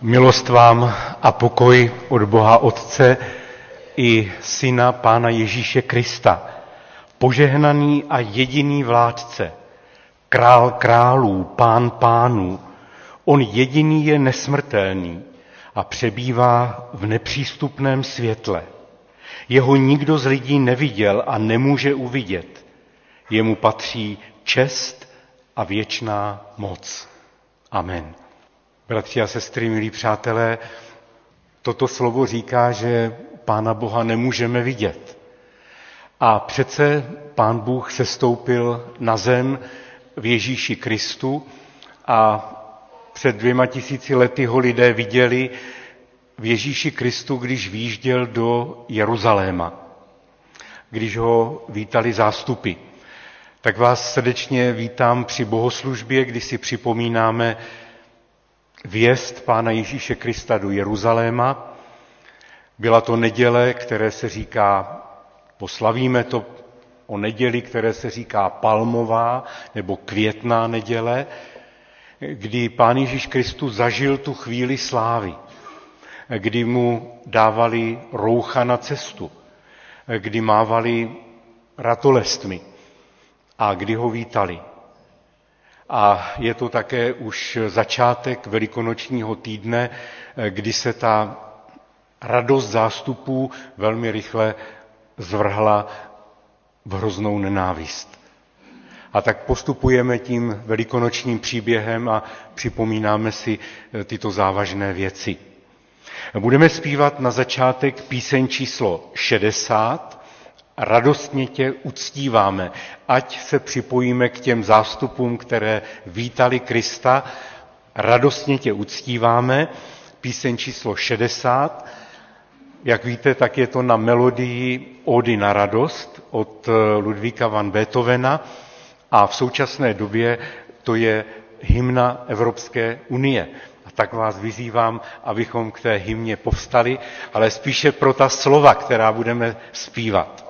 Milost vám a pokoj od Boha Otce i Syna Pána Ježíše Krista, požehnaný a jediný vládce, král králů, pán pánů. On jediný je nesmrtelný a přebývá v nepřístupném světle. Jeho nikdo z lidí neviděl a nemůže uvidět. Jemu patří čest a věčná moc. Amen. Bratři a sestry, milí přátelé, toto slovo říká, že Pána Boha nemůžeme vidět. A přece Pán Bůh se stoupil na zem v Ježíši Kristu a před dvěma tisíci lety ho lidé viděli v Ježíši Kristu, když výjížděl do Jeruzaléma, když ho vítali zástupy. Tak vás srdečně vítám při bohoslužbě, kdy si připomínáme vjezd Pána Ježíše Krista do Jeruzaléma. Byla to neděle, které se říká, poslavíme to o neděli, které se říká palmová nebo květná neděle, kdy Pán Ježíš Kristus zažil tu chvíli slávy, kdy mu dávali roucha na cestu, kdy mávali ratolestmi a kdy ho vítali. A je to také už začátek velikonočního týdne, kdy se ta radost zástupů velmi rychle zvrhla v hroznou nenávist. A tak postupujeme tím velikonočním příběhem a připomínáme si tyto závažné věci. Budeme zpívat na začátek píseň číslo 60, radostně tě uctíváme, ať se připojíme k těm zástupům, které vítali Krista, radostně tě uctíváme, píseň číslo 60. Jak víte, tak je to na melodii Ody na radost od Ludvíka van Beethovena a v současné době to je hymna Evropské unie. A tak vás vyzývám, abychom k té hymně povstali, ale spíše pro ta slova, která budeme zpívat.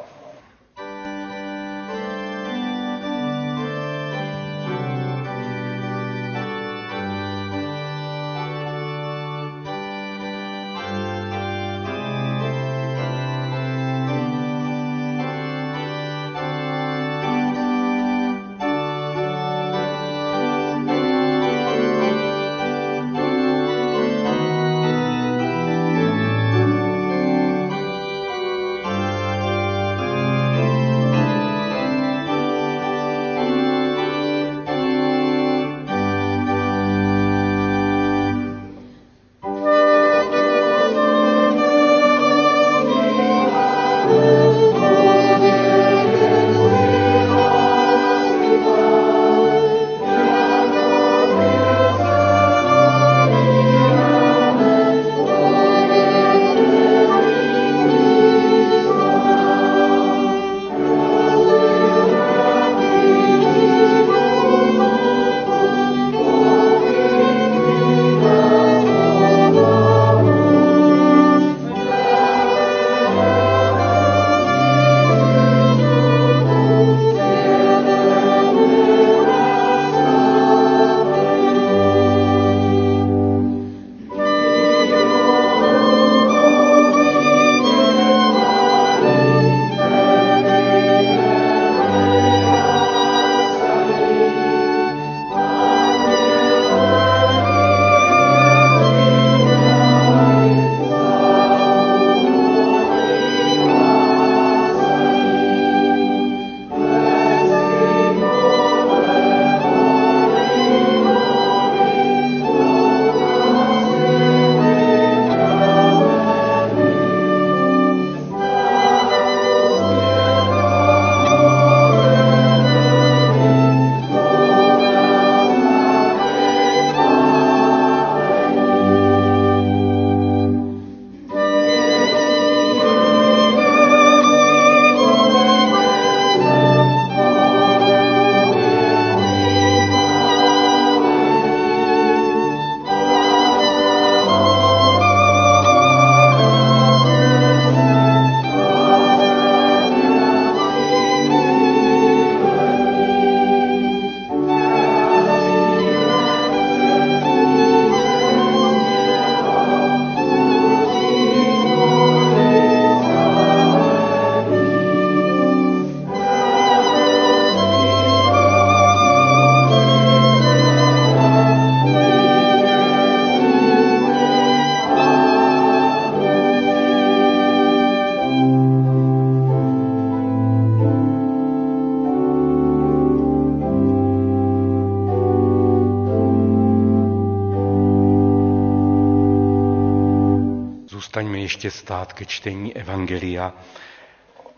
Ještě stát ke čtení Evangelia.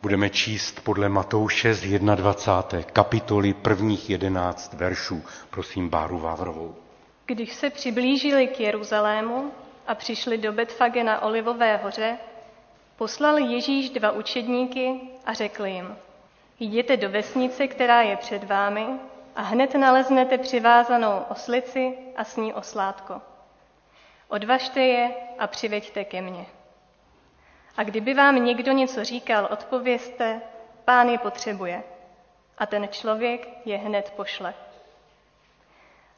Budeme číst podle Matouše z 21. kapitoly prvních jedenáct veršů. Prosím Báru Vávrovou. Když se přiblížili k Jeruzalému a přišli do Betfage na Olivové hoře, poslal Ježíš dva učedníky a řekl jim, jděte do vesnice, která je před vámi a hned naleznete přivázanou oslici a s ní oslátko. Odvažte je a přiveďte ke mně. A kdyby vám někdo něco říkal, odpovězte, pán je potřebuje. A ten člověk je hned pošle.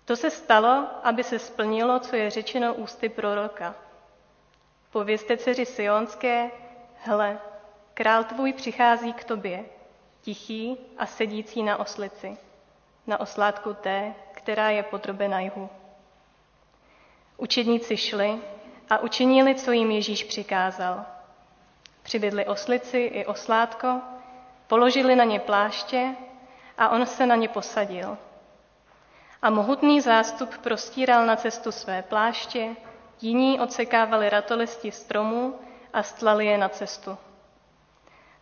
To se stalo, aby se splnilo, co je řečeno ústy proroka. Povězte dceři Sionské, hle, král tvůj přichází k tobě, tichý a sedící na oslici, na oslátku té, která je podrobena jihu. Učedníci šli a učinili, co jim Ježíš přikázal. Přivedli oslici i oslátko, položili na ně pláště a on se na ně posadil. A mohutný zástup prostíral na cestu své pláště, jiní odsekávali ratolisti stromů a stlali je na cestu.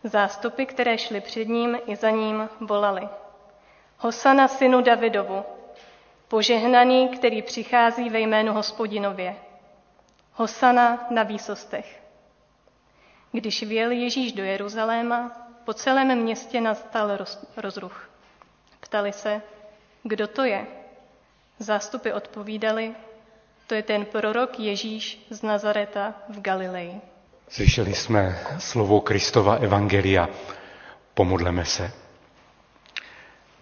Zástupy, které šly před ním i za ním, volali. Hosana synu Davidovu, požehnaný, který přichází ve jménu hospodinově. Hosana na výsostech. Když věl Ježíš do Jeruzaléma, po celém městě nastal roz, rozruch. Ptali se, kdo to je? Zástupy odpovídali, to je ten prorok Ježíš z Nazareta v Galileji. Slyšeli jsme slovo Kristova Evangelia. Pomodleme se.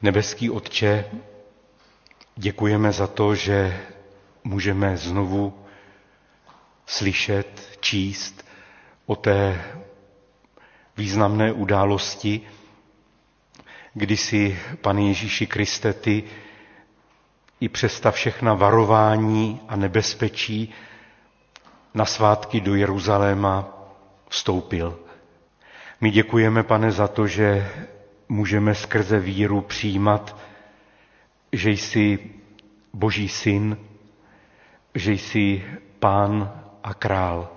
Nebeský Otče, děkujeme za to, že můžeme znovu slyšet, číst o té významné události, kdy si, pane Ježíši Kriste, ty i přes ta všechna varování a nebezpečí na svátky do Jeruzaléma vstoupil. My děkujeme, pane, za to, že můžeme skrze víru přijímat, že jsi Boží syn, že jsi pán a král.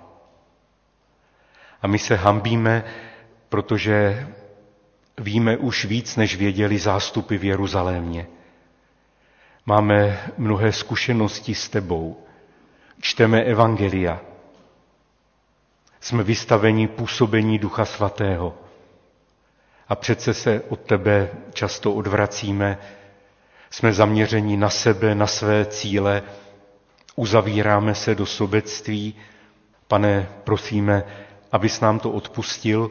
A my se hambíme, protože víme už víc, než věděli zástupy v Jeruzalémě. Máme mnohé zkušenosti s tebou. Čteme evangelia. Jsme vystaveni působení Ducha Svatého. A přece se od tebe často odvracíme. Jsme zaměřeni na sebe, na své cíle. Uzavíráme se do sobectví. Pane, prosíme, abys nám to odpustil,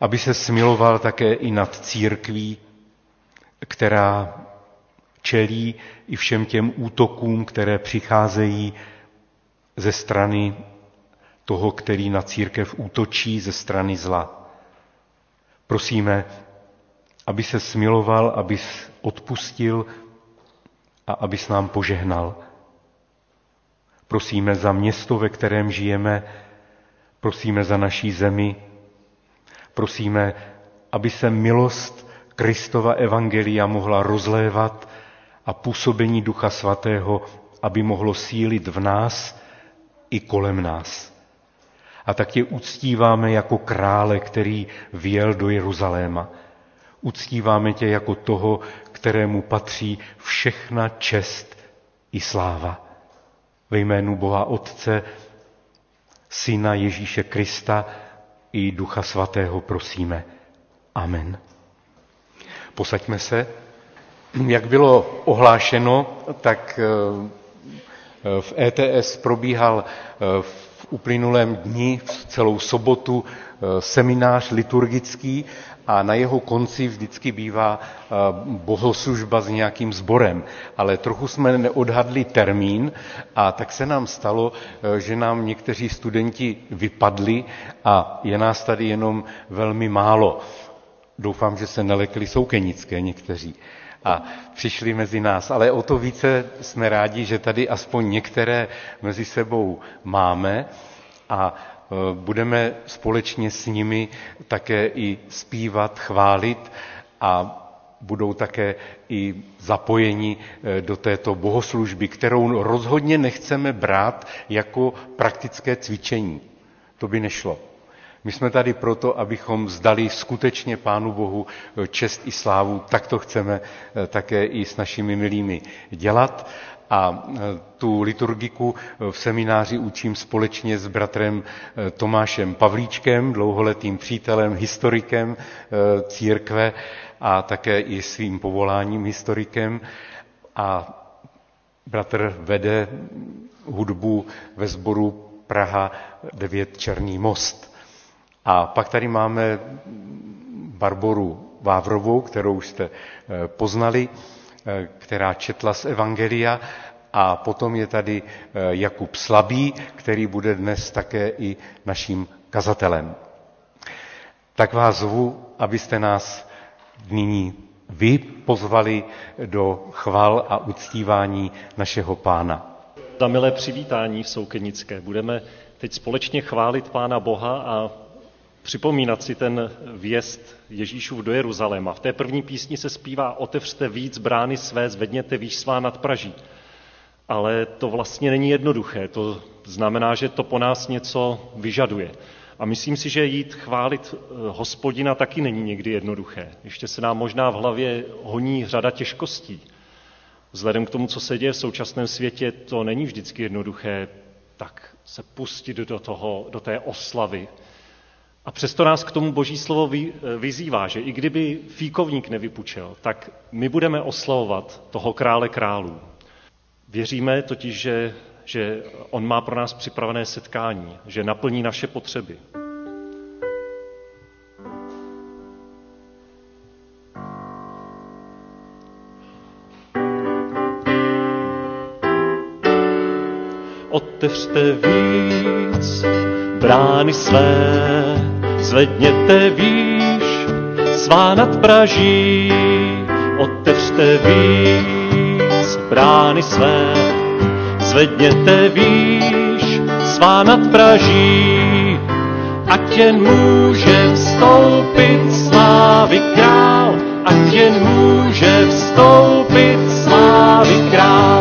aby se smiloval také i nad církví, která čelí i všem těm útokům, které přicházejí ze strany toho, který na církev útočí, ze strany zla. Prosíme, aby se smiloval, abys odpustil a abys nám požehnal. Prosíme za město, ve kterém žijeme, prosíme za naší zemi, prosíme, aby se milost Kristova evangelia mohla rozlévat a působení Ducha Svatého, aby mohlo sílit v nás i kolem nás. A tak tě uctíváme jako krále, který vjel do Jeruzaléma. Uctíváme tě jako toho, kterému patří všechna čest i sláva. Ve jménu Boha Otce, Syna Ježíše Krista i Ducha Svatého prosíme. Amen. Posaďme se. Jak bylo ohlášeno, tak eh, v ETS probíhal eh, v uplynulém dni, v celou sobotu, eh, seminář liturgický a na jeho konci vždycky bývá bohoslužba s nějakým sborem. Ale trochu jsme neodhadli termín a tak se nám stalo, že nám někteří studenti vypadli a je nás tady jenom velmi málo. Doufám, že se nelekli soukenické někteří a přišli mezi nás. Ale o to více jsme rádi, že tady aspoň některé mezi sebou máme a budeme společně s nimi také i zpívat, chválit a budou také i zapojeni eh, do této bohoslužby, kterou rozhodně nechceme brát jako praktické cvičení. To by nešlo. My jsme tady proto, abychom zdali skutečně Pánu Bohu eh, čest i slávu, tak to chceme eh, také i s našimi milými dělat. A tu liturgiku v semináři učím společně s bratrem Tomášem Pavlíčkem, dlouholetým přítelem, historikem církve a také i svým povoláním historikem. A bratr vede hudbu ve sboru Praha 9 Černý most. A pak tady máme Barboru Vávrovou, kterou jste eh, poznali, která četla z Evangelia a potom je tady eh, Jakub Slabý, který bude dnes také i naším kazatelem. Tak vás zvu, abyste nás nyní vy pozvali do chval a uctívání našeho pána. Za milé přivítání v Soukenické. Budeme teď společně chválit Pána Boha a připomínat si ten vjezd Ježíšův do Jeruzaléma. V té první písni se zpívá Otevřte víc brány své, zvedněte výš svá nad Praží. Ale to vlastně není jednoduché. To znamená, že to po nás něco vyžaduje. A myslím si, že jít chválit eh, hospodina taky není někdy jednoduché. Ještě se nám možná v hlavě honí řada těžkostí. Vzhledem k tomu, co se děje v současném světě, to není vždycky jednoduché tak se pustit do, toho, do té oslavy. A přesto nás k tomu boží slovo eh, vyzývá, že i kdyby fíkovník nevypučel, tak my budeme oslavovat toho krále králů. Věříme totiž, že že on má pro nás připravené setkání, že naplní naše potřeby. Otevřte víc brány své, zvedněte výš svá nad Praží. Otevřte víc brány své, zvedněte výš svá nad Praží, ať jen může vstoupit slávy král, ať jen může vstoupit slávy král,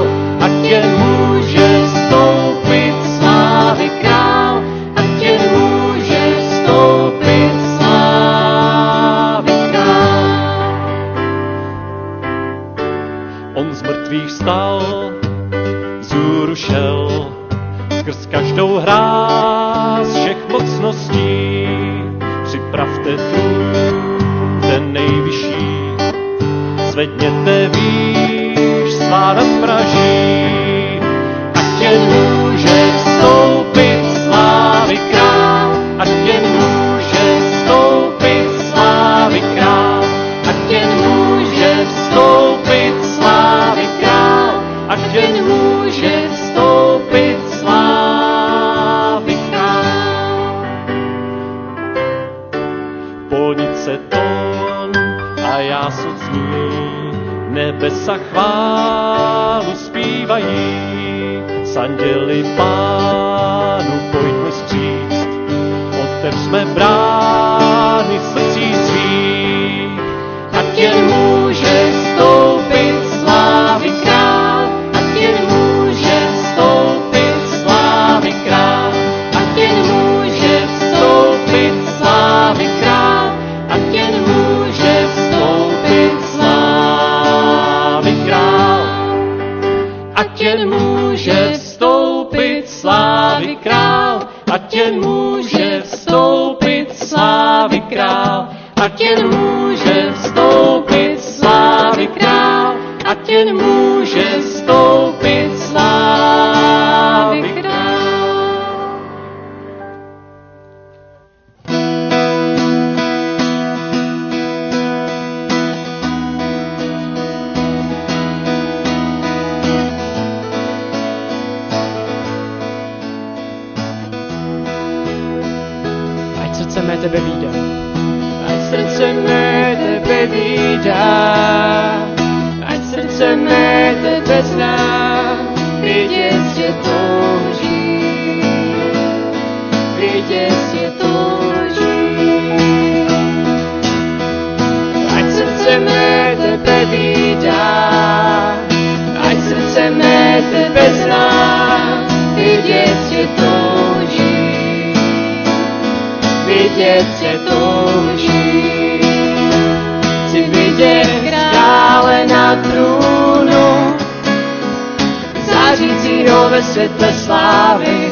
světle slávy.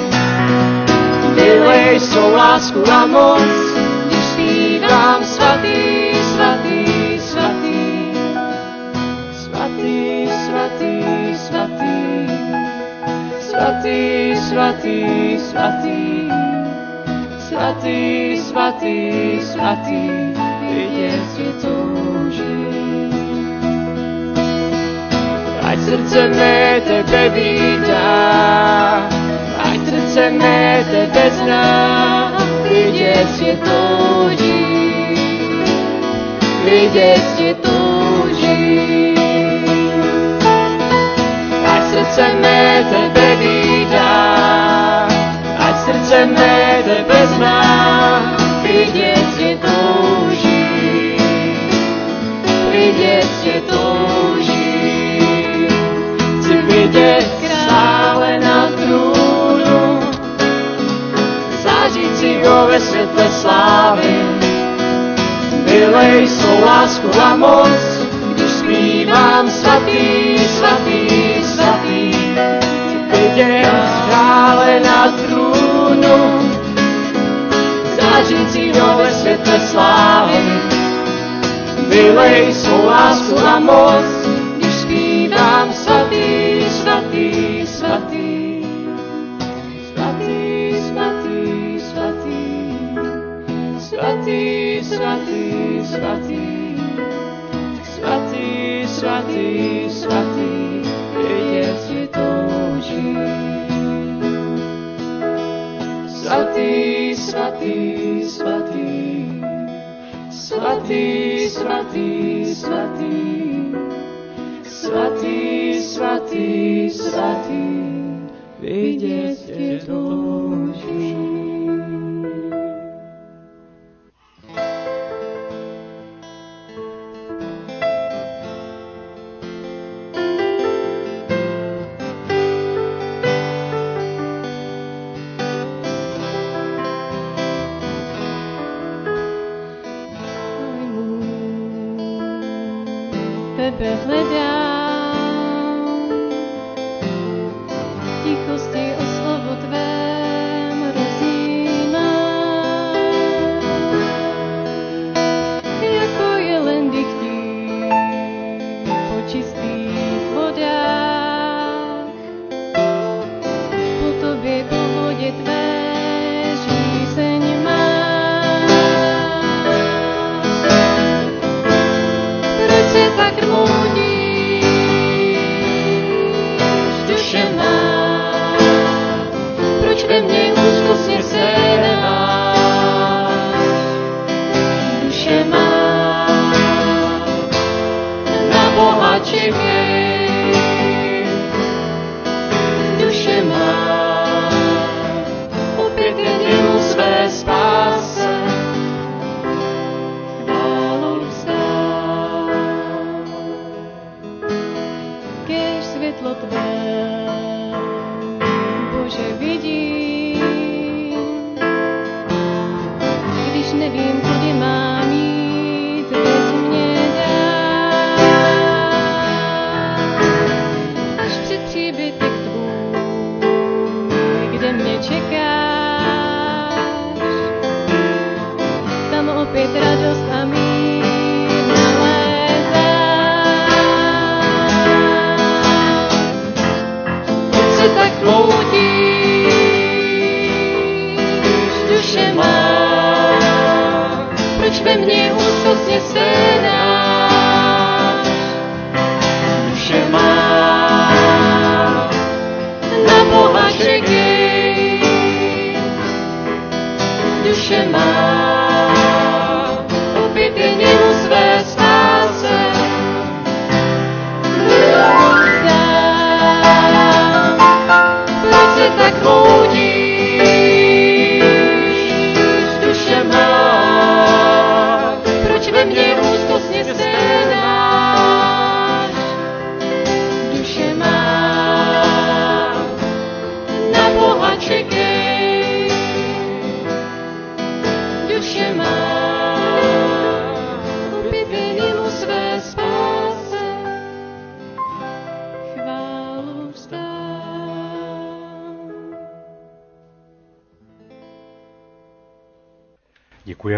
Vylej svou lásku a moc, když zpívám svatý, svatý, svatý. Svatý, svatý, svatý. Svatý, svatý, svatý. Svatý, svatý, svatý. Srdce mé tebe vídá, ať srdce mé tebe zná, vidět tě touží, vidět tě touží. Ať srdce mé tebe vídá, ať srdce mé tebe zná, Vylej svou lásku a moc, když zpívám svatý, svatý, svatý. Vidět krále na trůnu, zářícího ve světle slávy. Vylej svou lásku a moc, svatý, svatý. Svatý, svatý. Vidět toužím. Svatý, svatý, svatý. Svatý, svatý, svatý.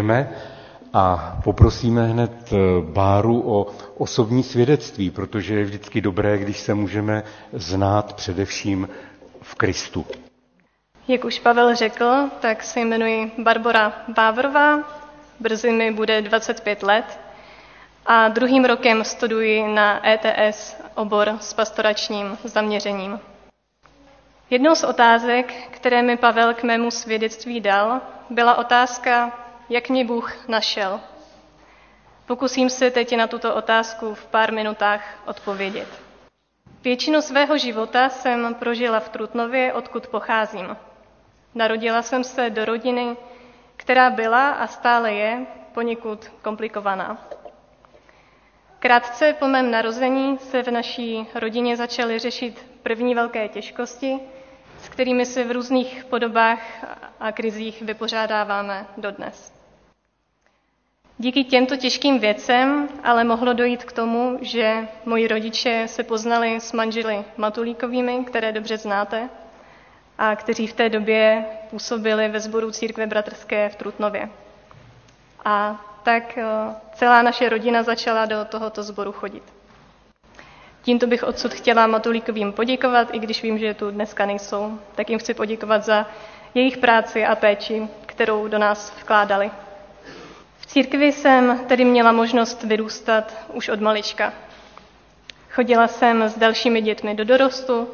Děkujeme a poprosíme hned eh, Báru o osobní svědectví, protože je vždycky dobré, když se můžeme znát především v Kristu. Jak už Pavel řekl, tak se jmenuji Barbara Bávrová, brzy mi bude 25 let a druhým rokem studuji na ETS obor s pastoračním zaměřením. Jednou z otázek, které mi Pavel k mému svědectví dal, byla otázka, jak mě Bůh našel. Pokusím se teď na tuto otázku v pár minutách odpovědět. Většinu svého života jsem prožila v Trutnově, odkud pocházím. Narodila jsem se do rodiny, která byla a stále je poněkud komplikovaná. Krátce po mém narození se v naší rodině začaly řešit první velké těžkosti, s kterými se v různých podobách a krizích vypořádáváme dodnes. Díky těmto těžkým věcem ale mohlo dojít k tomu, že moji rodiče se poznali s manželi Matulíkovými, které dobře znáte, a kteří v té době působili ve sboru církve bratrské v Trutnově. A tak eh, celá naše rodina začala do tohoto sboru chodit. Tímto bych odsud chtěla Matulíkovým poděkovat, i když vím, že tu dneska nejsou, tak jim chci poděkovat za jejich práci a péči, kterou do nás vkládali. Církvi jsem tedy měla možnost vyrůstat už od malička. Chodila jsem s dalšími dětmi do dorostu,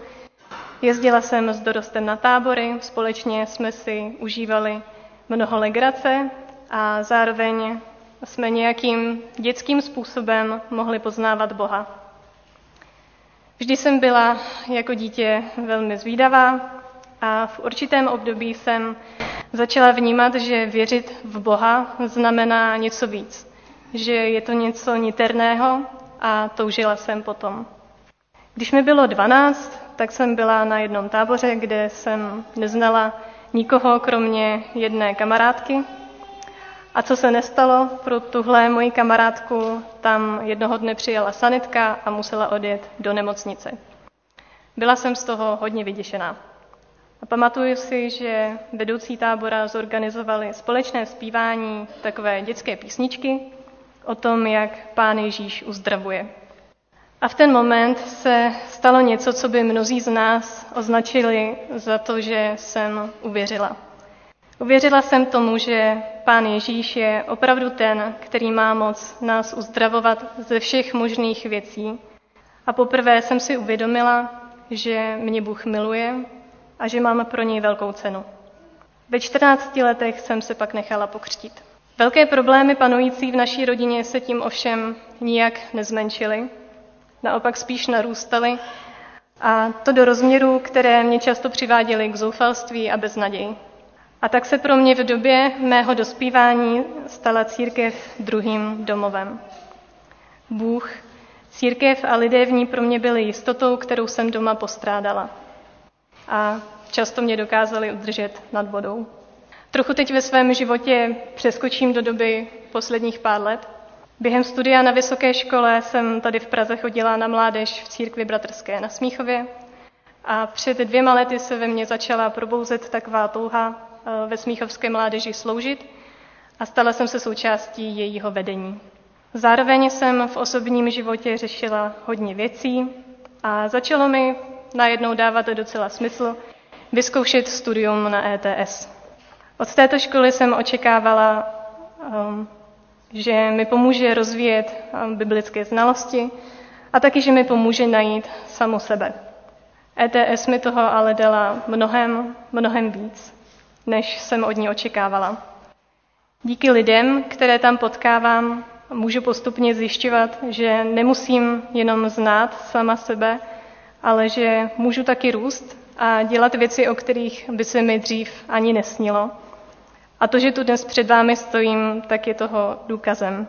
jezdila jsem s dorostem na tábory, společně jsme si užívali mnoho legrace a zároveň jsme nějakým dětským způsobem mohli poznávat Boha. Vždy jsem byla jako dítě velmi zvídavá a v určitém období jsem začala vnímat, že věřit v Boha znamená něco víc, že je to něco niterného a toužila jsem potom. Když mi bylo 12, tak jsem byla na jednom táboře, kde jsem neznala nikoho kromě jedné kamarádky, a co se nestalo, pro tuhle moji kamarádku tam jednoho dne přijela sanitka a musela odjet do nemocnice. Byla jsem z toho hodně vyděšená. A pamatuju si, že vedoucí tábora zorganizovali společné zpívání takové dětské písničky o tom, jak Pán Ježíš uzdravuje. A v ten moment se stalo něco, co by mnozí z nás označili za to, že jsem uvěřila. Uvěřila jsem tomu, že Pán Ježíš je opravdu ten, který má moc nás uzdravovat ze všech možných věcí. A poprvé jsem si uvědomila, že mě Bůh miluje a že mám pro něj velkou cenu. Ve 14 letech jsem se pak nechala pokřtít. Velké problémy panující v naší rodině se tím ovšem nijak nezmenšily, naopak spíš narůstaly a to do rozměrů, které mě často přiváděly k zoufalství a beznaději. A tak se pro mě v době mého dospívání stala církev druhým domovem. Bůh, církev a lidé v ní pro mě byli jistotou, kterou jsem doma postrádala. A často mě dokázali udržet nad vodou. Trochu teď ve svém životě přeskočím do doby posledních pár let. Během studia na vysoké škole jsem tady v Praze chodila na mládež v církvi bratrské na Smíchově a před dvěma lety se ve mně začala probouzet taková touha ve Smíchovské mládeži sloužit a stala jsem se součástí jejího vedení. Zároveň jsem v osobním životě řešila hodně věcí a začalo mi najednou dávat docela smysl vyzkoušet studium na ETS. Od této školy jsem očekávala, um, že mi pomůže rozvíjet um, biblické znalosti a taky, že mi pomůže najít samu sebe. ETS mi toho ale dala mnohem, mnohem víc než jsem od ní očekávala. Díky lidem, které tam potkávám, můžu postupně zjišťovat, že nemusím jenom znát sama sebe, ale že můžu taky růst a dělat věci, o kterých by se mi dřív ani nesnilo. A to, že tu dnes před vámi stojím, tak je toho důkazem.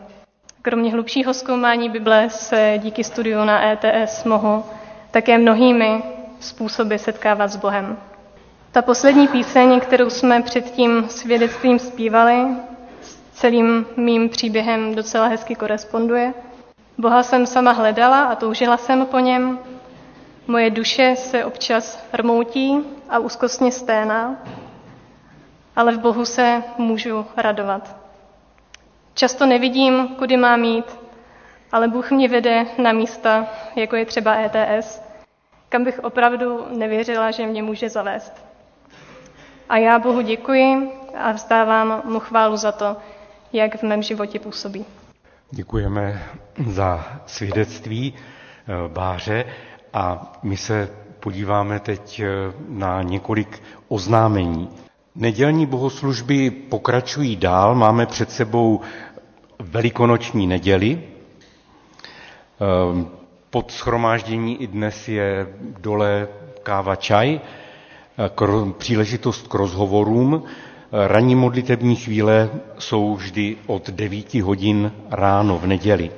Kromě hlubšího zkoumání Bible se díky studiu na ETS mohu také mnohými způsoby setkávat s Bohem. Ta poslední píseň, kterou jsme před tím svědectvím zpívali, s celým mým příběhem docela hezky koresponduje. Boha jsem sama hledala a toužila jsem po něm. Moje duše se občas rmoutí a úzkostně sténá, ale v Bohu se můžu radovat. Často nevidím, kudy mám jít, ale Bůh mě vede na místa, jako je třeba ETS, kam bych opravdu nevěřila, že mě může zavést. A já Bohu děkuji a vzdávám mu chválu za to, jak v mém životě působí. Děkujeme za svědectví eh, Báře a my se podíváme teď eh, na několik oznámení. Nedělní bohoslužby pokračují dál, máme před sebou velikonoční neděli. Ehm, pod schromáždění i dnes je dole káva čaj, eh, příležitost k rozhovorům. Ranní modlitební chvíle jsou vždy od 9 hodin ráno v neděli.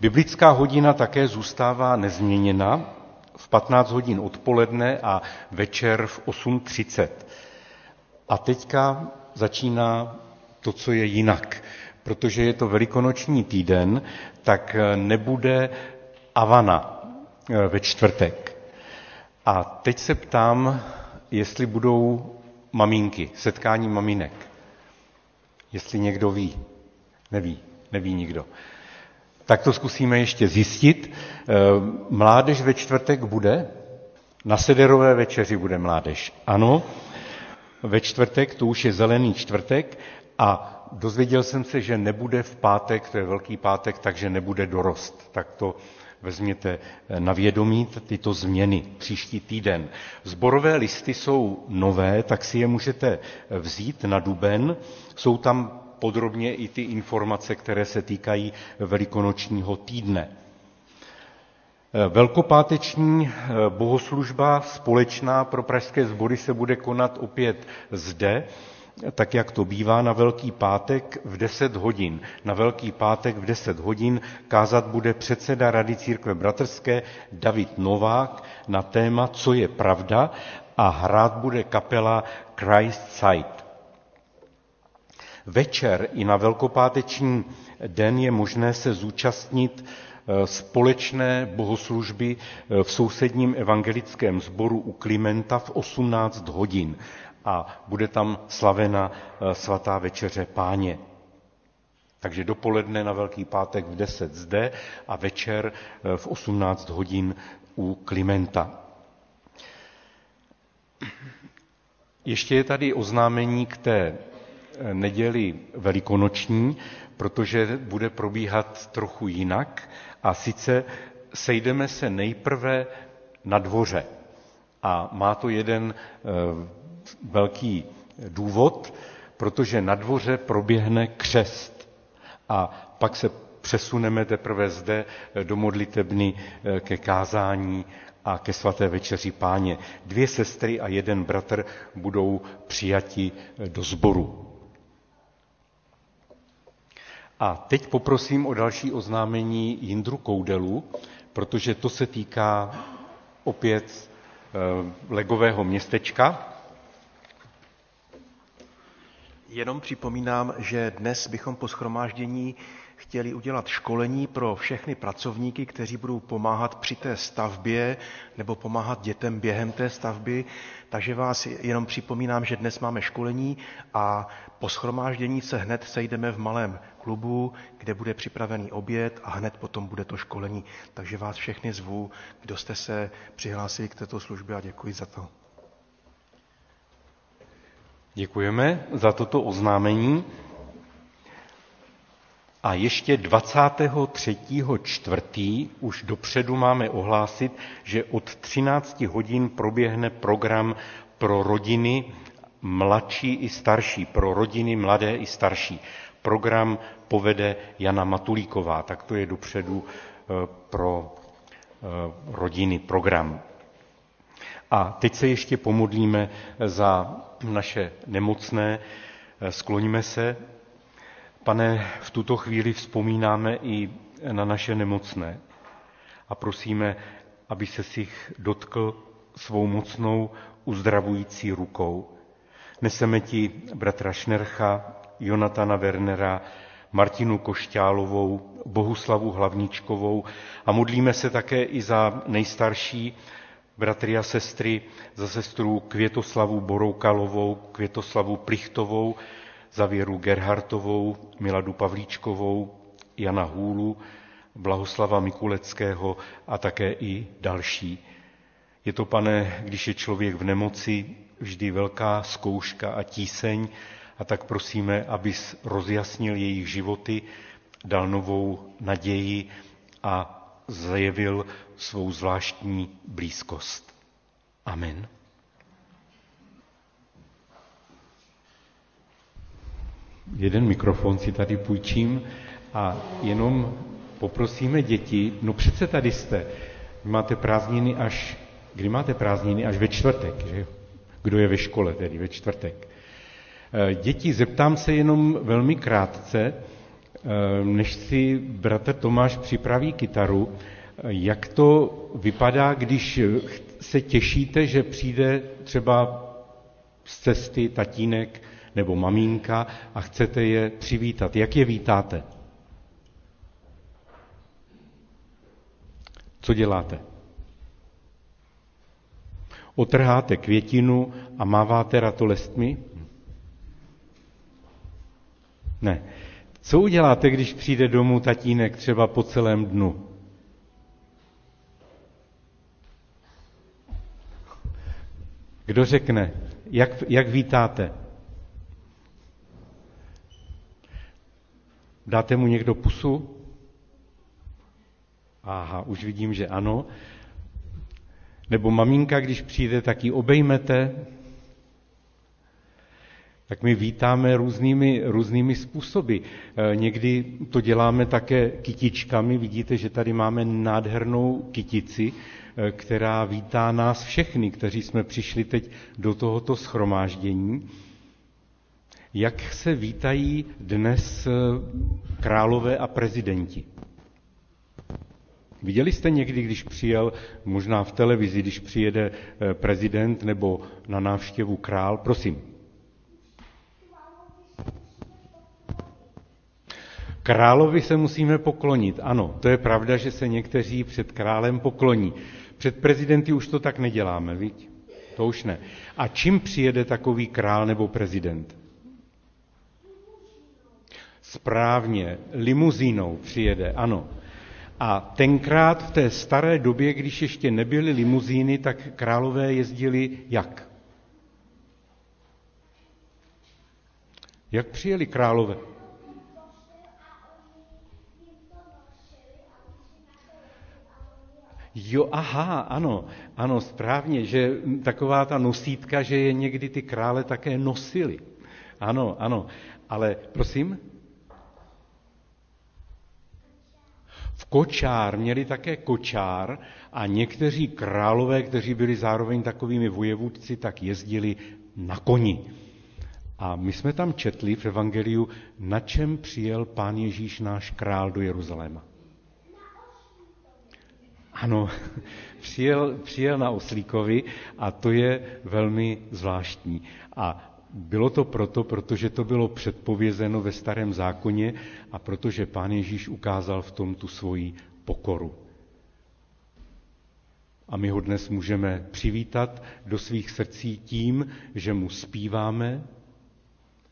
Biblická hodina také zůstává nezměněna v 15 hodin odpoledne a večer v 8.30. A teďka začíná to, co je jinak. Protože je to velikonoční týden, tak nebude Avana eh, ve čtvrtek. A teď se ptám, jestli budou maminky, setkání maminek. Jestli někdo ví. Neví, neví nikdo. Tak to zkusíme ještě zjistit. Eh, mládež ve čtvrtek bude? Na sederové večeři bude mládež. Ano, ve čtvrtek, to už je zelený čtvrtek a dozvěděl jsem se, že nebude v pátek, to je velký pátek, takže nebude dorost. Tak to vezměte na vědomí tyto změny příští týden. Zborové listy jsou nové, tak si je můžete vzít na duben. Jsou tam podrobně i ty informace, které se týkají velikonočního týdne. Velkopáteční bohoslužba společná pro pražské sbory se bude konat opět zde tak jak to bývá na Velký pátek v 10 hodin. Na Velký pátek v 10 hodin kázat bude předseda Rady církve bratrské David Novák na téma Co je pravda a hrát bude kapela Christ Sight. Večer i na velkopáteční den je možné se zúčastnit eh, společné bohoslužby eh, v sousedním evangelickém sboru u Klimenta v 18 hodin a bude tam slavena eh, svatá večeře páně. Takže dopoledne na Velký pátek v 10 zde a večer v 18 hodin u Klimenta. Ještě je tady oznámení k té neděli velikonoční, protože bude probíhat trochu jinak a sice sejdeme se nejprve na dvoře. A má to jeden velký důvod, protože na dvoře proběhne křest a pak se přesuneme teprve zde do modlitebny eh, ke kázání a ke svaté večeři páně. Dvě sestry a jeden bratr budou přijati eh, do sboru. A teď poprosím o další oznámení Jindru Koudelu, protože to se týká opět eh, legového městečka, Jenom připomínám, že dnes bychom po schromáždění chtěli udělat školení pro všechny pracovníky, kteří budou pomáhat při té stavbě nebo pomáhat dětem během té stavby. Takže vás jenom připomínám, že dnes máme školení a po schromáždění se hned sejdeme v malém klubu, kde bude připravený oběd a hned potom bude to školení. Takže vás všechny zvu, kdo jste se přihlásili k této službě a děkuji za to. Děkujeme za toto oznámení. A ještě 23. čtvrtý už dopředu máme ohlásit, že od 13 hodin proběhne program pro rodiny mladší i starší, pro rodiny mladé i starší. Program povede Jana Matulíková, tak to je dopředu eh, pro eh, rodiny program. A teď se ještě pomodlíme za naše nemocné, skloníme se. Pane, v tuto chvíli vzpomínáme i na naše nemocné a prosíme, aby se si dotkl svou mocnou uzdravující rukou. Neseme ti bratra Šnercha, Jonatana Wernera, Martinu Košťálovou, Bohuslavu Hlavničkovou a modlíme se také i za nejstarší bratry a sestry, za sestru Květoslavu Boroukalovou, Květoslavu Plichtovou, za Věru Gerhartovou, Miladu Pavlíčkovou, Jana Hůlu, Blahoslava Mikuleckého a také i další. Je to, pane, když je člověk v nemoci, vždy velká zkouška a tíseň, a tak prosíme, abys rozjasnil jejich životy, dal novou naději a zjevil svou zvláštní blízkost. Amen. Jeden mikrofon si tady půjčím a jenom poprosíme děti, no přece tady jste, máte prázdniny až, kdy máte prázdniny? Až ve čtvrtek, že? Kdo je ve škole tedy, ve čtvrtek. Eh, děti, zeptám se jenom velmi krátce, eh, než si bratr Tomáš připraví kytaru, eh, jak to vypadá, když se těšíte, že přijde třeba z cesty tatínek nebo maminka a chcete je přivítat. Jak je vítáte? Co děláte? Otrháte květinu a máváte ratolestmi? Ne. Co uděláte, když přijde domů tatínek třeba po celém dnu? Kdo řekne? Jak, jak vítáte? Dáte mu někdo pusu? Aha, už vidím, že ano. Nebo maminka, když přijde, tak ji obejmete. Tak my vítáme různými, různými způsoby. E, někdy to děláme také kytičkami. Vidíte, že tady máme nádhernou kytici, e, která vítá nás všechny, kteří jsme přišli teď do tohoto schromáždění. Jak se vítají dnes e, králové a prezidenti? Viděli jste někdy, když přijel, možná v televizi, když přijede eh, prezident nebo na návštěvu král? Prosím. Královi se musíme poklonit. Ano, to je pravda, že se někteří před králem pokloní. Před prezidenty už to tak neděláme, viď? To už ne. A čím přijede takový král nebo prezident? Správně, limuzínou přijede, ano. A tenkrát v té staré době, když ještě nebyly limuzíny, tak králové jezdili jak? Jak přijeli králové? Jo, aha, ano, ano, správně, že taková ta nosítka, že je někdy ty krále také nosili. Ano, ano, ale prosím? Kočár měli také kočár a někteří králové, kteří byli zároveň takovými vojevůdci, tak jezdili na koni. A my jsme tam četli v Evangeliu, na čem přijel pán Ježíš náš král do Jeruzaléma. Ano, přijel, přijel na oslíkovi a to je velmi zvláštní. A bylo to proto, protože to bylo předpovězeno ve starém zákoně a protože pán Ježíš ukázal v tom tu svoji pokoru. A my ho dnes můžeme přivítat do svých srdcí tím, že mu zpíváme,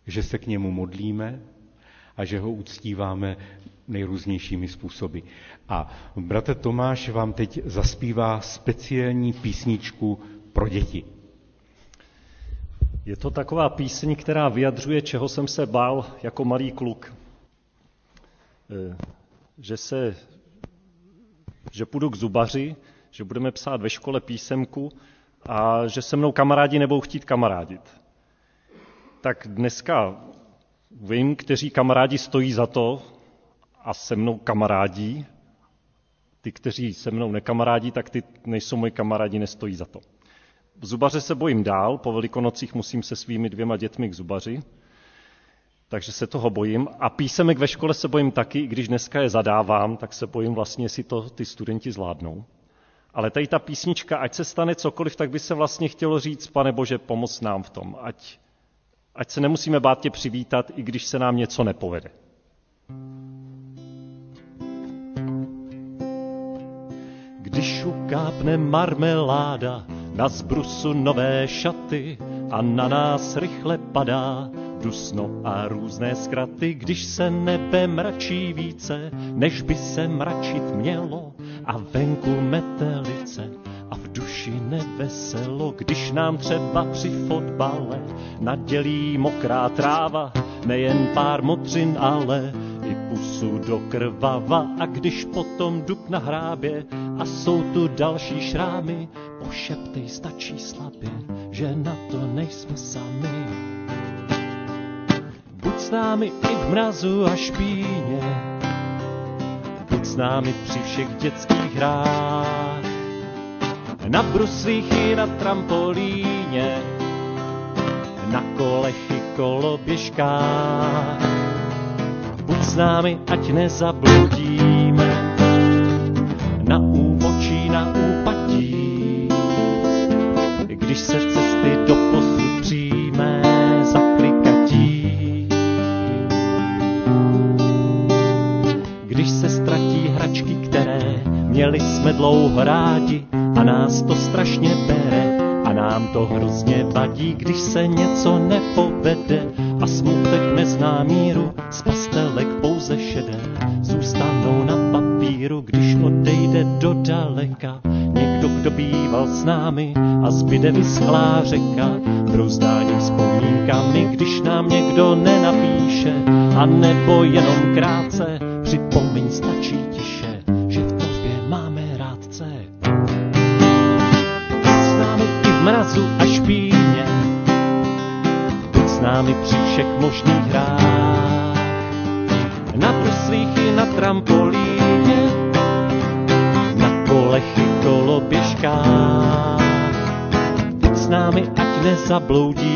že se k němu modlíme a že ho uctíváme nejrůznějšími způsoby. A bratr Tomáš vám teď zaspívá speciální písničku pro děti. Je to taková píseň, která vyjadřuje, čeho jsem se bál jako malý kluk. Eh, že se, že půjdu k zubaři, že budeme psát ve škole písemku a že se mnou kamarádi nebudou chtít kamarádit. Tak dneska vím, kteří kamarádi stojí za to a se mnou kamarádí. Ty, kteří se mnou nekamarádí, tak ty nejsou moji kamarádi, nestojí za to. V zubaře se bojím dál, po velikonocích musím se svými dvěma dětmi k zubaři, takže se toho bojím. A písemek ve škole se bojím taky, i když dneska je zadávám, tak se bojím vlastně, jestli to ty studenti zvládnou. Ale tady ta písnička, ať se stane cokoliv, tak by se vlastně chtělo říct, pane Bože, pomoz nám v tom. Ať, ať se nemusíme bát tě přivítat, i když se nám něco nepovede. Když ukápne marmeláda, na zbrusu nové šaty a na nás rychle padá dusno a různé zkraty, když se nebe mračí více, než by se mračit mělo a venku metelice a v duši neveselo, když nám třeba při fotbale nadělí mokrá tráva, nejen pár motřin, ale i pusu do krvava. A když potom duk na hrábě a jsou tu další šrámy, pošeptej stačí slabě, že na to nejsme sami. Buď s námi i v mrazu a špíně, buď s námi při všech dětských hrách, na bruslích i na trampolíně, na kolech i koloběžkách. Buď s námi, ať nezabludíme, měli jsme dlouho rádi a nás to strašně bere a nám to hrozně vadí, když se něco nepovede a smutek nezná míru, z pastelek pouze šedé zůstanou na papíru, když odejde do daleka. Někdo, kdo býval s námi a zbyde vyschlá řeka, brouzdání vzpomínkami, když nám někdo nenapíše, a nebo jenom krátce, připomeň stačí tiše, možných hrách, na bruslích i na trampolíně, na kolech i koloběžkách. Buď s námi, ať nezabloudíme,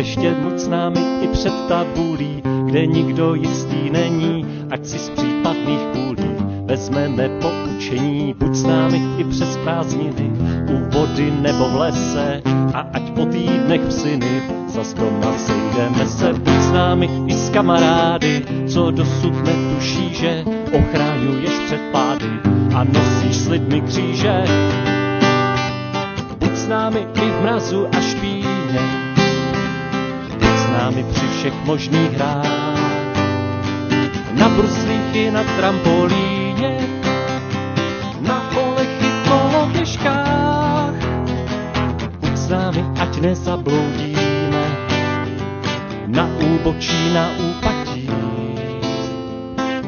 kleště. Buď s námi i před tabulí, kde nikdo jistý není, ať si z případných kůlí vezmeme poučení. Buď s námi i přes prázdniny, u vody nebo v lese, a ať po týdnech v syny zas doma sejdeme se. Buď s námi i s kamarády, co dosud netuší, že ochráňuješ před pády a nosíš s lidmi kříže. Buď s námi i v mrazu a s námi při všech možných hrách, na bruslích i na trampolíně, na kolech i koloběžkách. Buď s námi, ať nezabloudíme, na úbočí, na úpatí.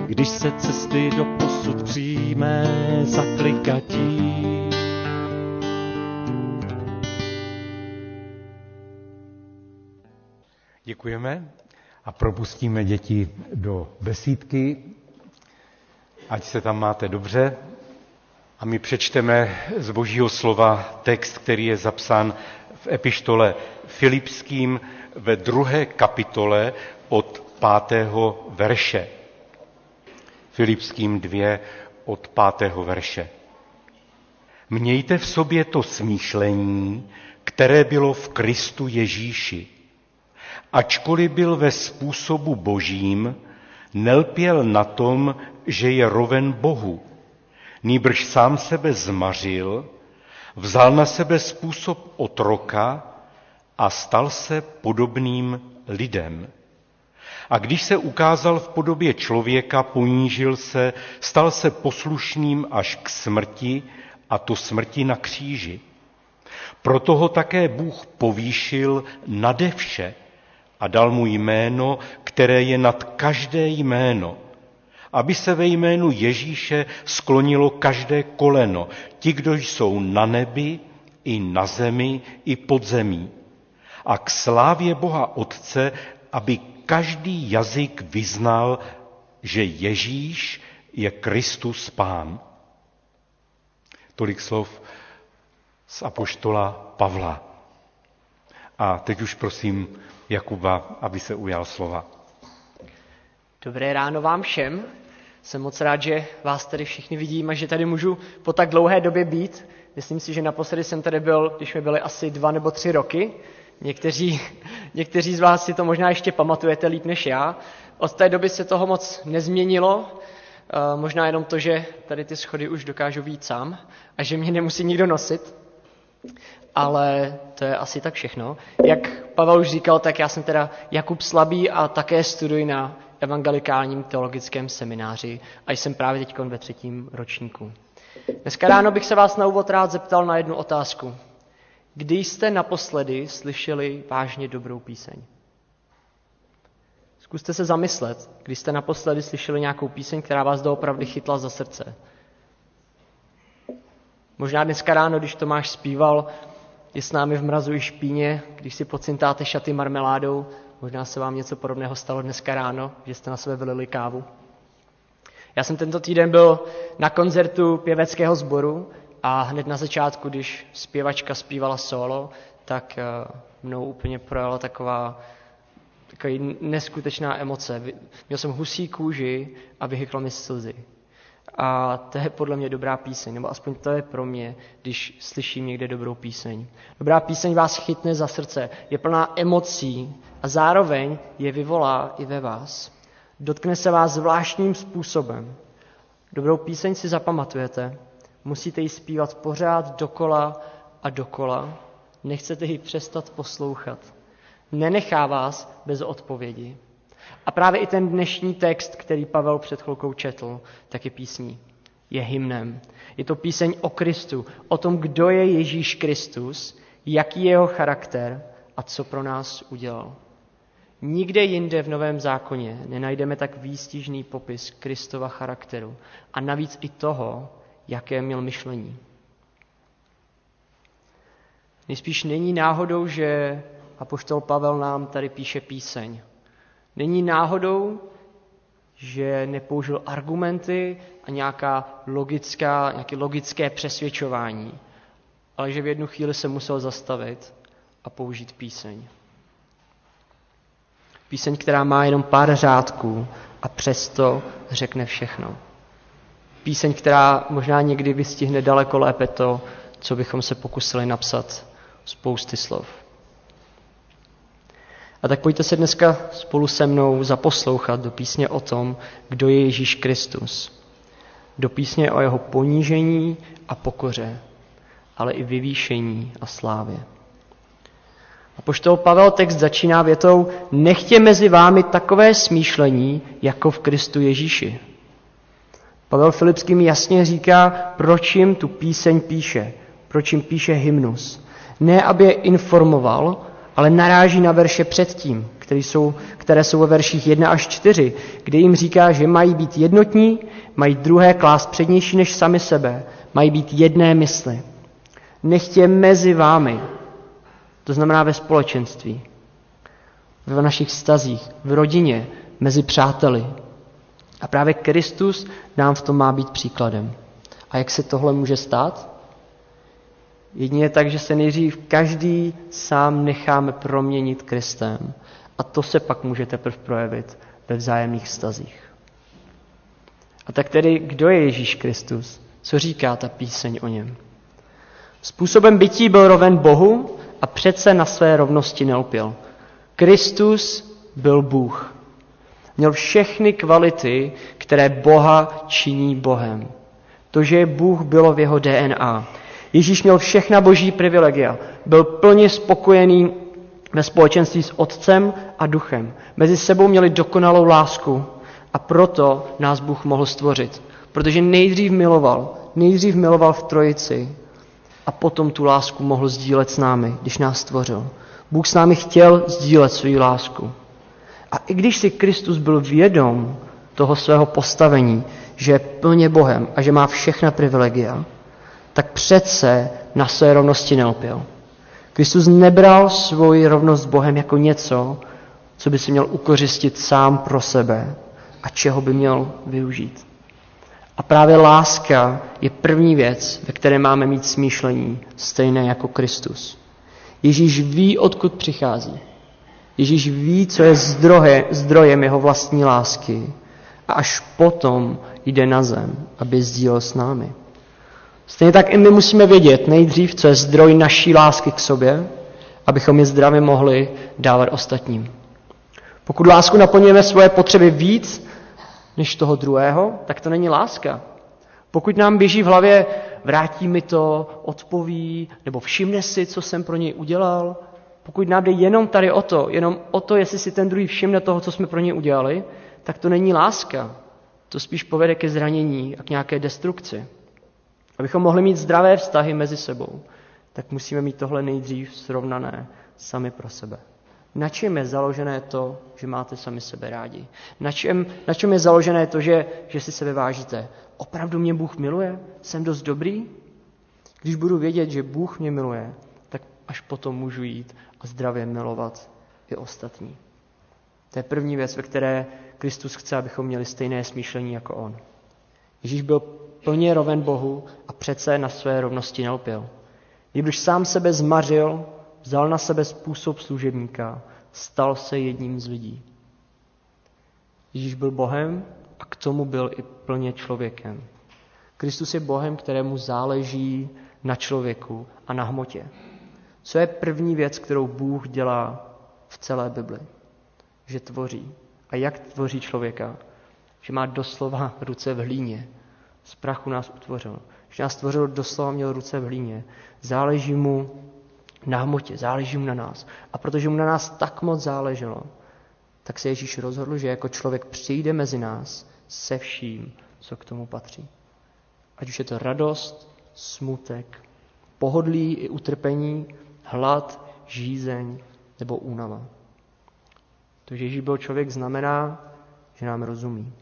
Když se cesty do posud přijme zaklikatí. Děkujeme a propustíme děti do besídky, ať se tam máte dobře. A my přečteme z Božího slova text, který je zapsán v epištole Filipským ve druhé kapitole od pátého verše. Filipským 2 od pátého verše. Mějte v sobě to smýšlení, které bylo v Kristu Ježíši. Ačkoliv byl ve způsobu božím, nelpěl na tom, že je roven Bohu. Nýbrž sám sebe zmařil, vzal na sebe způsob otroka a stal se podobným lidem. A když se ukázal v podobě člověka, ponížil se, stal se poslušným až k smrti, a to smrti na kříži. Proto ho také Bůh povýšil nade vše a dal mu jméno, které je nad každé jméno, aby se ve jménu Ježíše sklonilo každé koleno, ti, kdo jsou na nebi, i na zemi, i pod zemí. A k slávě Boha Otce, aby každý jazyk vyznal, že Ježíš je Kristus Pán. Tolik slov z apoštola Pavla. A teď už prosím Jakuba, aby se ujal slova. Dobré ráno vám všem. Jsem moc rád, že vás tady všichni vidím a že tady můžu po tak dlouhé době být. Myslím si, že naposledy jsem tady byl, když mi byly asi dva nebo tři roky. Někteří, někteří z vás si to možná ještě pamatujete líp než já. Od té doby se toho moc nezměnilo. Eh, možná jenom to, že tady ty schody už dokážu být sám a že mě nemusí nikdo nosit. Ale to je asi tak všechno. Jak Pavel už říkal, tak já jsem teda Jakub Slabý a také studuji na evangelikálním teologickém semináři a jsem právě teď ve třetím ročníku. Dneska ráno bych se vás na úvod rád zeptal na jednu otázku. Kdy jste naposledy slyšeli vážně dobrou píseň? Zkuste se zamyslet, když jste naposledy slyšeli nějakou píseň, která vás doopravdy chytla za srdce. Možná dneska ráno, když Tomáš zpíval, je s námi v mrazu i špíně, když si pocintáte šaty marmeládou, možná se vám něco podobného stalo dneska ráno, že jste na sebe vylili kávu. Já jsem tento týden byl na koncertu pěveckého sboru a hned na začátku, když zpěvačka zpívala solo, tak eh, mnou úplně projela taková, taková neskutečná emoce. Měl jsem husí kůži a vyhyklo mi slzy. A to je podle mě dobrá píseň, nebo aspoň to je pro mě, když slyším někde dobrou píseň. Dobrá píseň vás chytne za srdce, je plná emocí a zároveň je vyvolá i ve vás. Dotkne se vás zvláštním způsobem. Dobrou píseň si zapamatujete, musíte ji zpívat pořád dokola a dokola. Nechcete ji přestat poslouchat. Nenechá vás bez odpovědi. A právě i ten dnešní text, který Pavel před chvilkou četl, tak je písní. Je hymnem. Je to píseň o Kristu, o tom, kdo je Ježíš Kristus, jaký je jeho charakter a co pro nás udělal. Nikde jinde v Novém zákoně nenajdeme tak výstižný popis Kristova charakteru a navíc i toho, jaké měl myšlení. Nejspíš není náhodou, že apoštol Pavel nám tady píše píseň. Není náhodou, že nepoužil argumenty a nějaká logická, nějaké logické přesvědčování, ale že v jednu chvíli se musel zastavit a použít píseň. Píseň, která má jenom pár řádků a přesto řekne všechno. Píseň, která možná někdy vystihne daleko lépe to, co bychom se pokusili napsat spousty slov. A tak pojďte se dneska spolu se mnou zaposlouchat do písně o tom, kdo je Ježíš Kristus. Do písně o jeho ponížení a pokoře, ale i vyvýšení a slávě. A poštol Pavel text začíná větou Nechtě mezi vámi takové smýšlení, jako v Kristu Ježíši. Pavel Filipským jasně říká, proč jim tu píseň píše, proč jim píše hymnus. Ne, aby je informoval, ale naráží na verše předtím, které jsou, které jsou ve verších 1 až 4, kde jim říká, že mají být jednotní, mají druhé klást přednější než sami sebe, mají být jedné mysli. Nechtě mezi vámi, to znamená ve společenství, v našich stazích, v rodině, mezi přáteli. A právě Kristus nám v tom má být příkladem. A jak se tohle může stát? Jedině tak, že se nejdřív každý sám necháme proměnit Kristem. A to se pak může teprve projevit ve vzájemných stazích. A tak tedy, kdo je Ježíš Kristus? Co říká ta píseň o něm? Způsobem bytí byl roven Bohu a přece na své rovnosti nelpěl. Kristus byl Bůh. Měl všechny kvality, které Boha činí Bohem. To, že je Bůh, bylo v jeho DNA. Ježíš měl všechna boží privilegia. Byl plně spokojený ve společenství s Otcem a Duchem. Mezi sebou měli dokonalou lásku a proto nás Bůh mohl stvořit. Protože nejdřív miloval, nejdřív miloval v Trojici a potom tu lásku mohl sdílet s námi, když nás stvořil. Bůh s námi chtěl sdílet svou lásku. A i když si Kristus byl vědom toho svého postavení, že je plně Bohem a že má všechna privilegia, tak přece na své rovnosti nelpěl. Kristus nebral svoji rovnost s Bohem jako něco, co by si měl ukořistit sám pro sebe a čeho by měl využít. A právě láska je první věc, ve které máme mít smýšlení, stejné jako Kristus. Ježíš ví, odkud přichází. Ježíš ví, co je zdroje, zdrojem jeho vlastní lásky. A až potom jde na zem, aby sdílel s námi. Stejně tak i my musíme vědět nejdřív, co je zdroj naší lásky k sobě, abychom je zdravě mohli dávat ostatním. Pokud lásku naplňujeme svoje potřeby víc než toho druhého, tak to není láska. Pokud nám běží v hlavě, vrátí mi to, odpoví, nebo všimne si, co jsem pro něj udělal, pokud nám jde jenom tady o to, jenom o to, jestli si ten druhý všimne toho, co jsme pro něj udělali, tak to není láska. To spíš povede ke zranění a k nějaké destrukci. Abychom mohli mít zdravé vztahy mezi sebou, tak musíme mít tohle nejdřív srovnané sami pro sebe. Na čem je založené to, že máte sami sebe rádi? Na čem, na čem je založené to, že, že si sebe vážíte? Opravdu mě Bůh miluje? Jsem dost dobrý? Když budu vědět, že Bůh mě miluje, tak až potom můžu jít a zdravě milovat i ostatní. To je první věc, ve které Kristus chce, abychom měli stejné smýšlení jako On. Ježíš byl plně roven Bohu a přece na své rovnosti nelpěl. Když sám sebe zmařil, vzal na sebe způsob služebníka, stal se jedním z lidí. Ježíš byl Bohem a k tomu byl i plně člověkem. Kristus je Bohem, kterému záleží na člověku a na hmotě. Co je první věc, kterou Bůh dělá v celé Bibli? Že tvoří. A jak tvoří člověka? Že má doslova ruce v hlíně. Z prachu nás utvořil. Že nás tvořil doslova měl ruce v hlíně. Záleží mu na hmotě, záleží mu na nás. A protože mu na nás tak moc záleželo, tak se Ježíš rozhodl, že jako člověk přijde mezi nás se vším, co k tomu patří. Ať už je to radost, smutek, pohodlí i utrpení, hlad, žízeň nebo únava. To, že Ježíš byl člověk, znamená, že nám rozumí.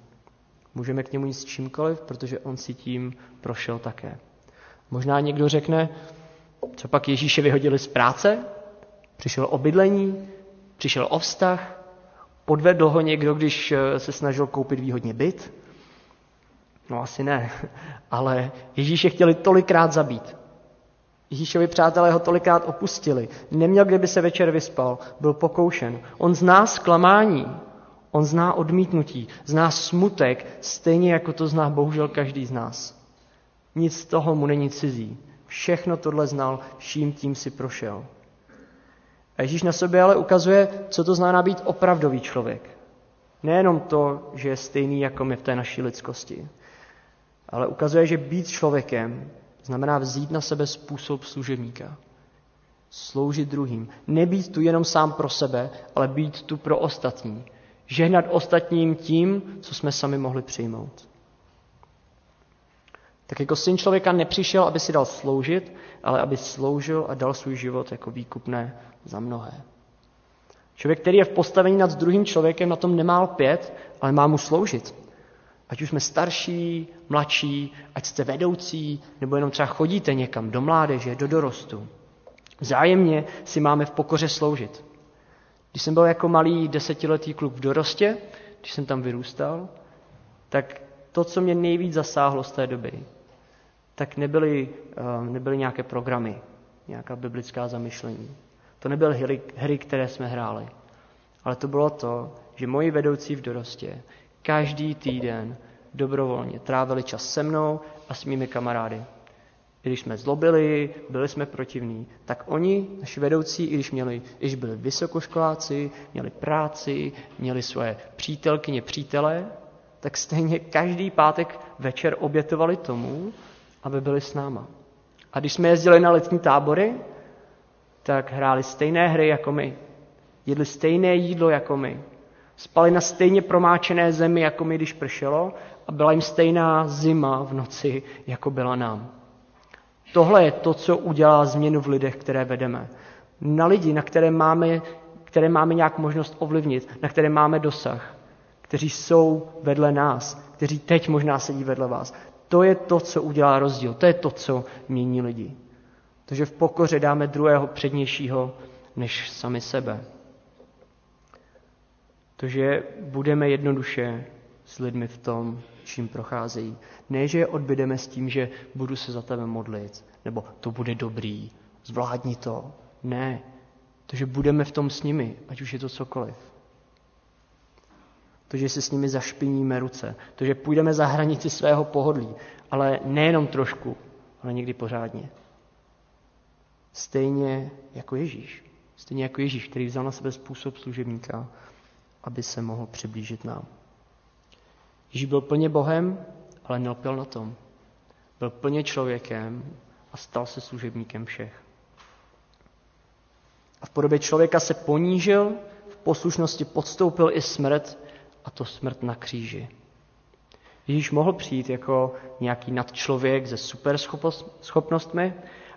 Můžeme k němu jít s čímkoliv, protože on si tím prošel také. Možná někdo řekne, co pak Ježíše vyhodili z práce? Přišel o bydlení? Přišel o vztah? Podvedl ho někdo, když eh, se snažil koupit výhodně byt? No asi ne, ale Ježíše chtěli tolikrát zabít. Ježíšovi přátelé ho tolikrát opustili. Neměl kde by se večer vyspal, byl pokoušen. On zná zklamání, on zná odmítnutí, zná smutek, stejně jako to zná bohužel každý z nás. Nic z toho mu není cizí. Všechno tohle znal, vším tím si prošel. A Ježíš na sobě ale ukazuje, co to znamená být opravdový člověk. Nejenom to, že je stejný jako my v té naší lidskosti, ale ukazuje, že být člověkem znamená vzít na sebe způsob služebníka. Sloužit druhým. Nebýt tu jenom sám pro sebe, ale být tu pro ostatní. Žehnat ostatním tím, co jsme sami mohli přijmout. Tak jako syn člověka nepřišel, aby si dal sloužit, ale aby sloužil a dal svůj život jako výkupné za mnohé. Člověk, který je v postavení nad druhým člověkem, na tom nemá pět, ale má mu sloužit. Ať už jsme starší, mladší, ať jste vedoucí, nebo jenom třeba chodíte někam do mládeže, do dorostu. Vzájemně si máme v pokoře sloužit. Když jsem byl jako malý desetiletý kluk v dorostě, když jsem tam vyrůstal, tak to, co mě nejvíc zasáhlo z té doby, tak nebyly, eh, nebyly nějaké programy, nějaká biblická zamyšlení. To nebyly hry, hry, které jsme hráli. Ale to bylo to, že moji vedoucí v dorostě každý týden dobrovolně trávili čas se mnou a s mými kamarády. I když jsme zlobili, byli jsme protivní, tak oni, naši vedoucí, i když, měli, i když byli vysokoškoláci, měli práci, měli svoje přítelkyně, přítele, tak stejně každý pátek večer obětovali tomu, aby byli s náma. A když jsme jezdili na letní tábory, tak hráli stejné hry jako my. Jedli stejné jídlo jako my. Spali na stejně promáčené zemi, jako my, když pršelo, a byla jim stejná zima v noci, jako byla nám. Tohle je to, co udělá změnu v lidech, které vedeme. Na lidi, na které máme, které máme nějak možnost ovlivnit, na které máme dosah, kteří jsou vedle nás, kteří teď možná sedí vedle vás. To je to, co udělá rozdíl. To je to, co mění lidi. Takže v pokoře dáme druhého přednějšího než sami sebe. To, že budeme jednoduše s lidmi v tom, čím procházejí. Ne, že je odbydeme s tím, že budu se za tebe modlit, nebo to bude dobrý, zvládni to. Ne, to, že budeme v tom s nimi, ať už je to cokoliv. To, že si s nimi zašpiníme ruce, to, že půjdeme za hranici svého pohodlí, ale nejenom trošku, ale někdy pořádně. Stejně jako Ježíš. Stejně jako Ježíš, který vzal na sebe způsob služebníka, aby se mohl přiblížit nám. Ježíš byl plně Bohem, ale nelpěl na tom. Byl plně člověkem a stal se služebníkem všech. A v podobě člověka se ponížil, v poslušnosti podstoupil i smrt, a to smrt na kříži. Ježíš mohl přijít jako nějaký nadčlověk se super schopnostmi,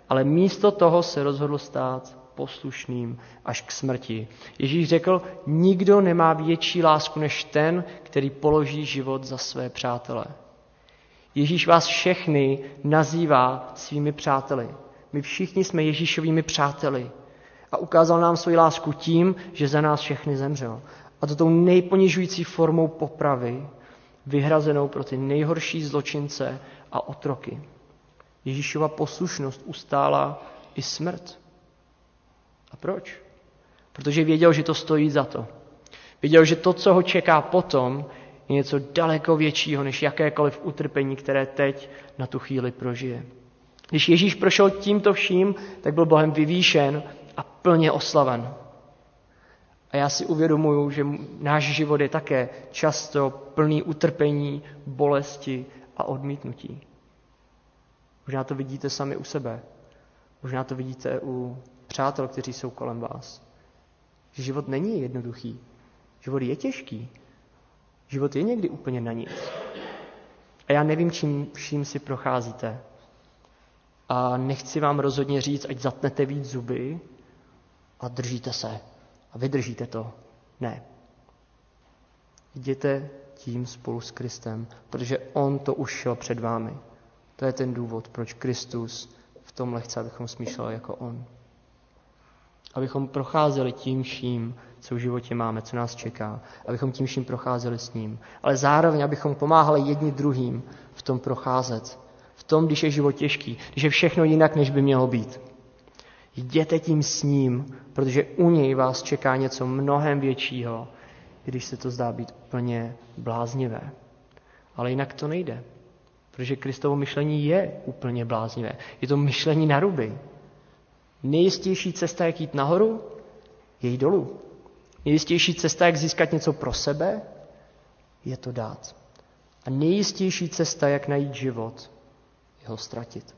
ale místo toho se rozhodl stát poslušným až k smrti. Ježíš řekl, nikdo nemá větší lásku než ten, který položí život za své přátele. Ježíš vás všechny nazývá svými přáteli. My všichni jsme Ježíšovými přáteli. A ukázal nám svoji lásku tím, že za nás všechny zemřel. A to tou nejponižující formou popravy, vyhrazenou pro ty nejhorší zločince a otroky. Ježíšova poslušnost ustála i smrt. A proč? Protože věděl, že to stojí za to. Věděl, že to, co ho čeká potom, je něco daleko většího než jakékoliv utrpení, které teď na tu chvíli prožije. Když Ježíš prošel tímto vším, tak byl Bohem vyvýšen a plně oslaven. A já si uvědomuju, že náš život je také často plný utrpení, bolesti a odmítnutí. Možná to vidíte sami u sebe. Možná to vidíte u přátel, kteří jsou kolem vás. Že život není jednoduchý. Život je těžký. Život je někdy úplně na nic. A já nevím, čím vším si procházíte. A nechci vám rozhodně říct, ať zatnete víc zuby a držíte se a vydržíte to. Ne. Jděte tím spolu s Kristem, protože On to už šel před vámi. To je ten důvod, proč Kristus v tom chce, abychom smýšleli jako On. Abychom procházeli tím vším, co v životě máme, co nás čeká. Abychom tím vším procházeli s ním. Ale zároveň, abychom pomáhali jedni druhým v tom procházet. V tom, když je život těžký, když je všechno jinak, než by mělo být. Jděte tím s ním, protože u něj vás čeká něco mnohem většího, když se to zdá být úplně bláznivé. Ale jinak to nejde. Protože Kristovo myšlení je úplně bláznivé. Je to myšlení na ruby. Nejistější cesta, jak jít nahoru, je jít dolů. Nejistější cesta, jak získat něco pro sebe, je to dát. A nejistější cesta, jak najít život, je ho ztratit.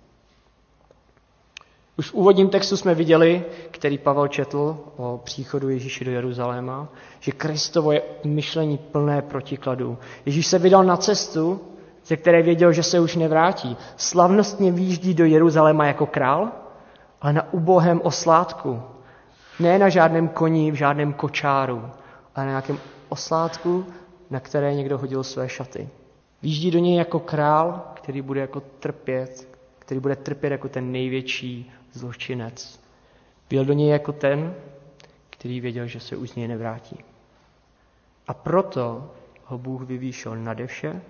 Už v úvodním textu jsme viděli, který Pavel četl o příchodu Ježíše do Jeruzaléma, že Kristovo je myšlení plné protikladů. Ježíš se vydal na cestu, ze které věděl, že se už nevrátí. Slavnostně výjíždí do Jeruzaléma jako král, ale na ubohém oslátku. Ne na žádném koni, v žádném kočáru, ale na nějakém oslátku, na které někdo hodil své šaty. Výjíždí do něj jako král, který bude jako trpět, který bude trpět jako ten největší zločinec. Byl do něj jako ten, který věděl, že se už z něj nevrátí. A proto ho Bůh vyvýšil nade vše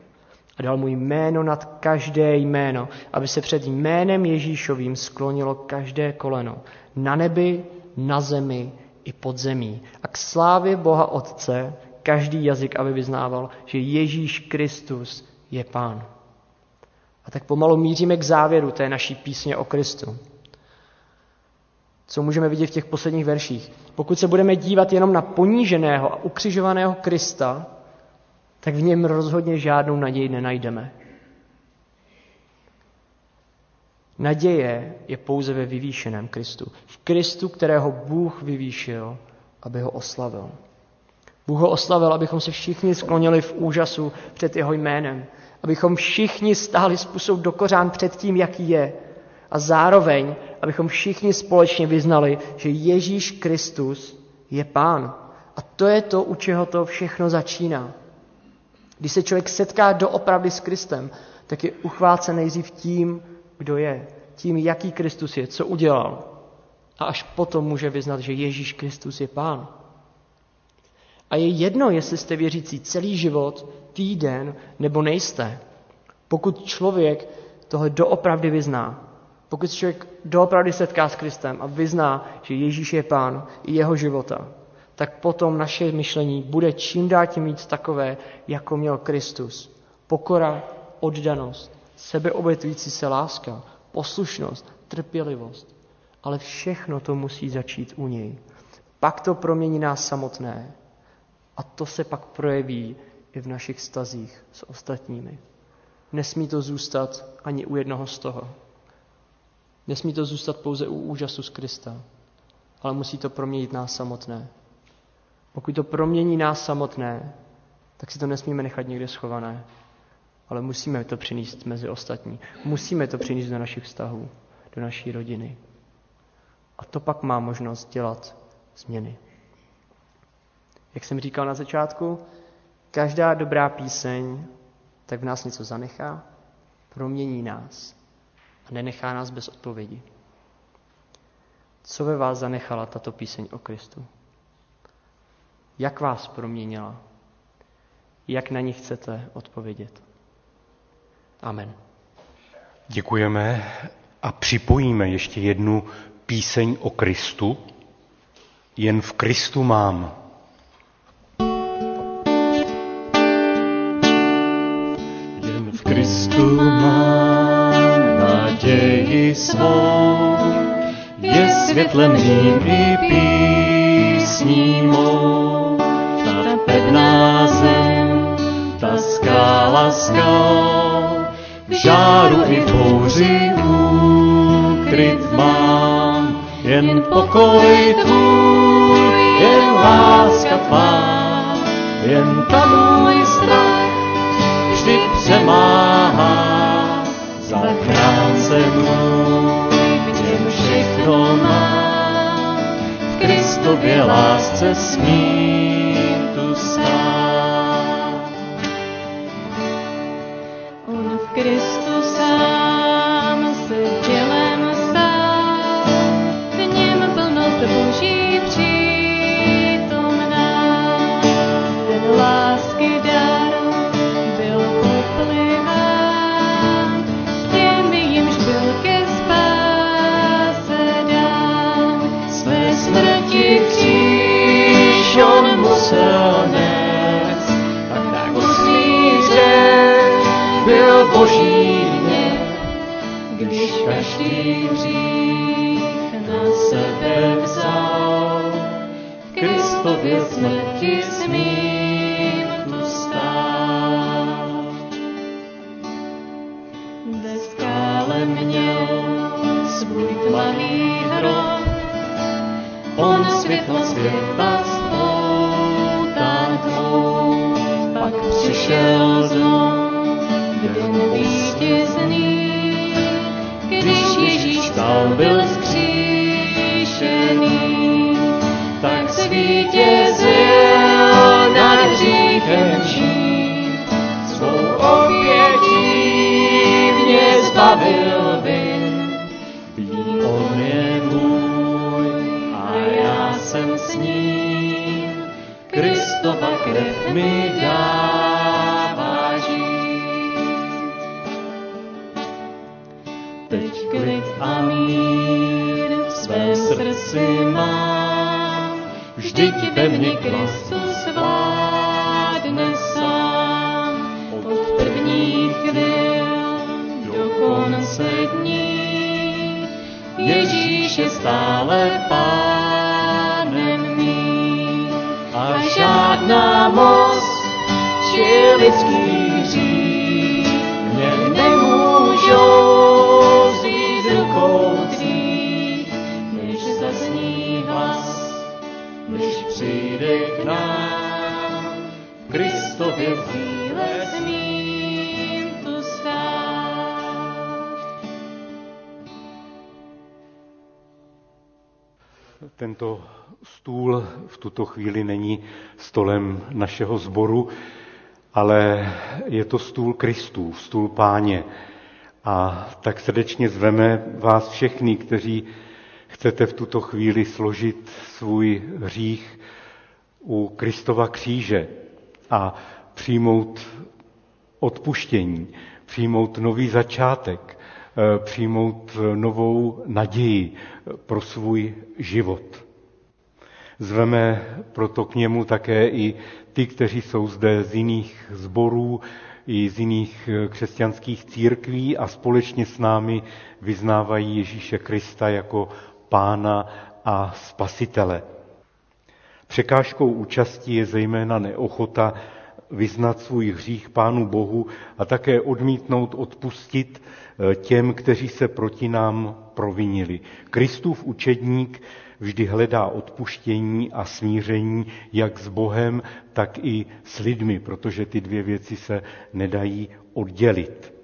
a dal mu jméno nad každé jméno, aby se před jménem Ježíšovým sklonilo každé koleno na nebi, na zemi i pod zemí. A k slávě Boha Otce každý jazyk, aby vyznával, že Ježíš Kristus je Pán. A tak pomalu míříme k závěru té naší písně o Kristu co můžeme vidět v těch posledních verších. Pokud se budeme dívat jenom na poníženého a ukřižovaného Krista, tak v něm rozhodně žádnou naději nenajdeme. Naděje je pouze ve vyvýšeném Kristu. V Kristu, kterého Bůh vyvýšil, aby ho oslavil. Bůh ho oslavil, abychom se všichni sklonili v úžasu před jeho jménem. Abychom všichni stáli způsob do kořán před tím, jaký je. A zároveň, abychom všichni společně vyznali, že Ježíš Kristus je Pán. A to je to, u čeho to všechno začíná. Když se člověk setká doopravdy s Kristem, tak je uchvácen nejdřív tím, kdo je, tím, jaký Kristus je, co udělal. A až potom může vyznat, že Ježíš Kristus je Pán. A je jedno, jestli jste věřící celý život, týden nebo nejste. Pokud člověk tohle doopravdy vyzná, pokud člověk doopravdy setká s Kristem a vyzná, že Ježíš je pán i jeho života, tak potom naše myšlení bude čím dál tím víc takové, jako měl Kristus. Pokora, oddanost, sebeobětující se láska, poslušnost, trpělivost. Ale všechno to musí začít u něj. Pak to promění nás samotné. A to se pak projeví i v našich stazích s ostatními. Nesmí to zůstat ani u jednoho z toho. Nesmí to zůstat pouze u úžasu z Krista, ale musí to proměnit nás samotné. Pokud to promění nás samotné, tak si to nesmíme nechat někde schované, ale musíme to přinést mezi ostatní. Musíme to přinést do našich vztahů, do naší rodiny. A to pak má možnost dělat změny. Jak jsem říkal na začátku, každá dobrá píseň tak v nás něco zanechá, promění nás a nenechá nás bez odpovědi. Co ve vás zanechala tato píseň o Kristu? Jak vás proměnila? Jak na ní chcete odpovědět? Amen. Děkujeme a připojíme ještě jednu píseň o Kristu. Jen v Kristu mám. Jen v Kristu mám naději svou, je světlem mým i písní mou. Pevná zem, ta skála skal, v žáru i v bouři ukryt mám. Jen pokoj tvůj, jen láska tvá, jen ta můj strach vždy přemáhá. Zachránce můj, v něm všechno mám, v Kristově lásce smím boží hněv, když každý hřích na sebe vzal. V Kristově smrti smím tu stát. Ve skále měl svůj tmavý hrob, on světlo světa stolem našeho sboru, ale je to stůl Kristův, stůl Páně. A tak srdečně zveme vás všechny, kteří chcete v tuto chvíli složit svůj hřích u Kristova kříže a přijmout odpuštění, přijmout nový začátek, eh, přijmout novou naději pro svůj život. Zveme proto k němu také i ty, kteří jsou zde z jiných sborů, i z jiných eh, křesťanských církví a společně s námi vyznávají Ježíše Krista jako pána a spasitele. Překážkou účasti je zejména neochota vyznat svůj hřích Pánu Bohu a také odmítnout odpustit eh, těm, kteří se proti nám provinili. Kristův učedník vždy hledá odpuštění a smíření jak s Bohem, tak i s lidmi, protože ty dvě věci se nedají oddělit.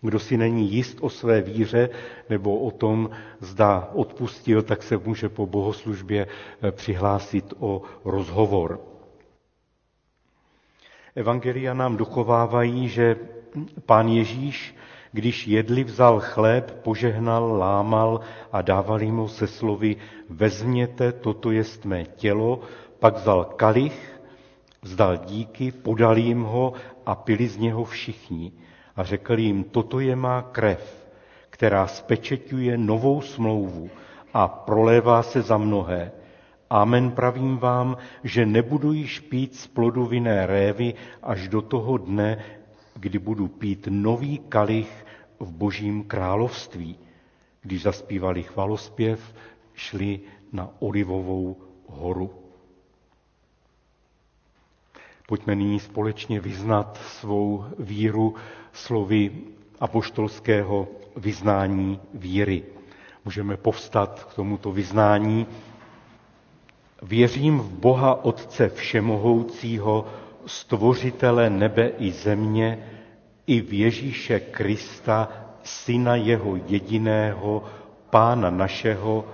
Kdo si není jist o své víře nebo o tom, zda odpustil, tak se může po bohoslužbě eh, přihlásit o rozhovor. Evangelia nám dochovávají, že pán Ježíš, když jedli, vzal chléb, požehnal, lámal a dával jim ho se slovy vezměte, toto jest mé tělo, pak vzal kalich, vzdal díky, podal jim ho a pili z něho všichni. A řekl jim, toto je má krev, která spečeťuje novou smlouvu a prolévá se za mnohé. Amen pravím vám, že nebudu již pít z plodu vinné révy až do toho dne, kdy budu pít nový kalich v božím království. Když zaspívali chvalospěv, šli na Olivovou horu. Pojďme nyní společně vyznat svou víru slovy apoštolského vyznání víry. Můžeme povstat k tomuto vyznání Věřím v Boha Otce Všemohoucího, stvořitele nebe i země, i v Ježíše Krista, Syna Jeho jediného, Pána našeho,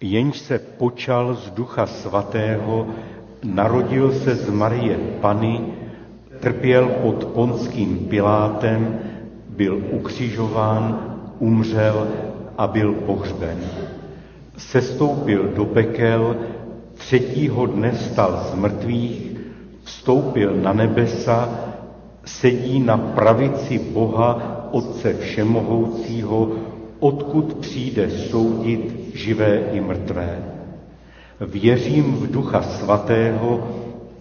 jenž se počal z Ducha Svatého, narodil se z Marie Pany, trpěl pod ponským Pilátem, byl ukřižován, umřel a byl pohřben. Sestoupil do pekel, třetího dne stal z mrtvých, vstoupil na nebesa, sedí na pravici Boha, Otce Všemohoucího, odkud přijde soudit živé i mrtvé. Věřím v Ducha Svatého,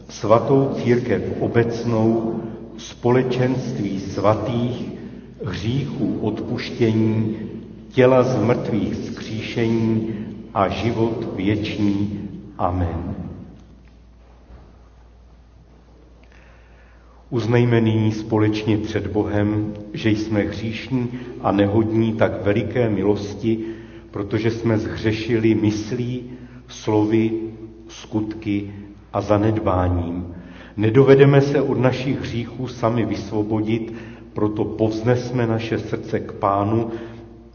svatou církev obecnou, společenství svatých, hříchů odpuštění, těla z mrtvých zkříšení a život věčný. Amen. Uznejme nyní společně před Bohem, že jsme hříšní a nehodní tak veliké milosti, protože jsme zhřešili myslí, slovy, skutky a zanedbáním. Nedovedeme se od našich hříchů sami vysvobodit, proto povznesme naše srdce k Pánu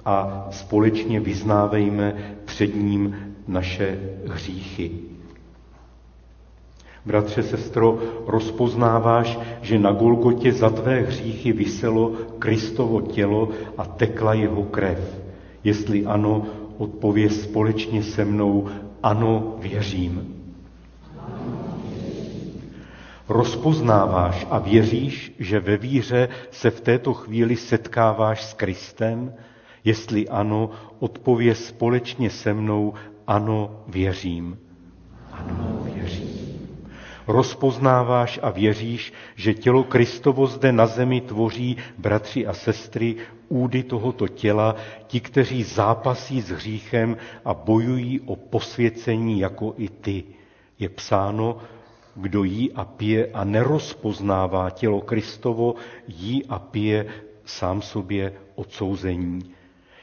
a společně vyznávejme před ním naše hříchy. Bratře, sestro, rozpoznáváš, že na Golgotě za tvé hříchy vyselo Kristovo tělo a tekla jeho krev. Jestli ano, odpověz společně se mnou, ano, věřím. Rozpoznáváš a věříš, že ve víře se v této chvíli setkáváš s Kristem? Jestli ano, odpověz společně se mnou, ano, věřím. Ano. Rozpoznáváš a věříš, že tělo Kristovo zde na zemi tvoří bratři a sestry, údy tohoto těla, ti, kteří zápasí s hříchem a bojují o posvěcení jako i ty. Je psáno, kdo jí a pije a nerozpoznává tělo Kristovo, jí a pije sám sobě odsouzení.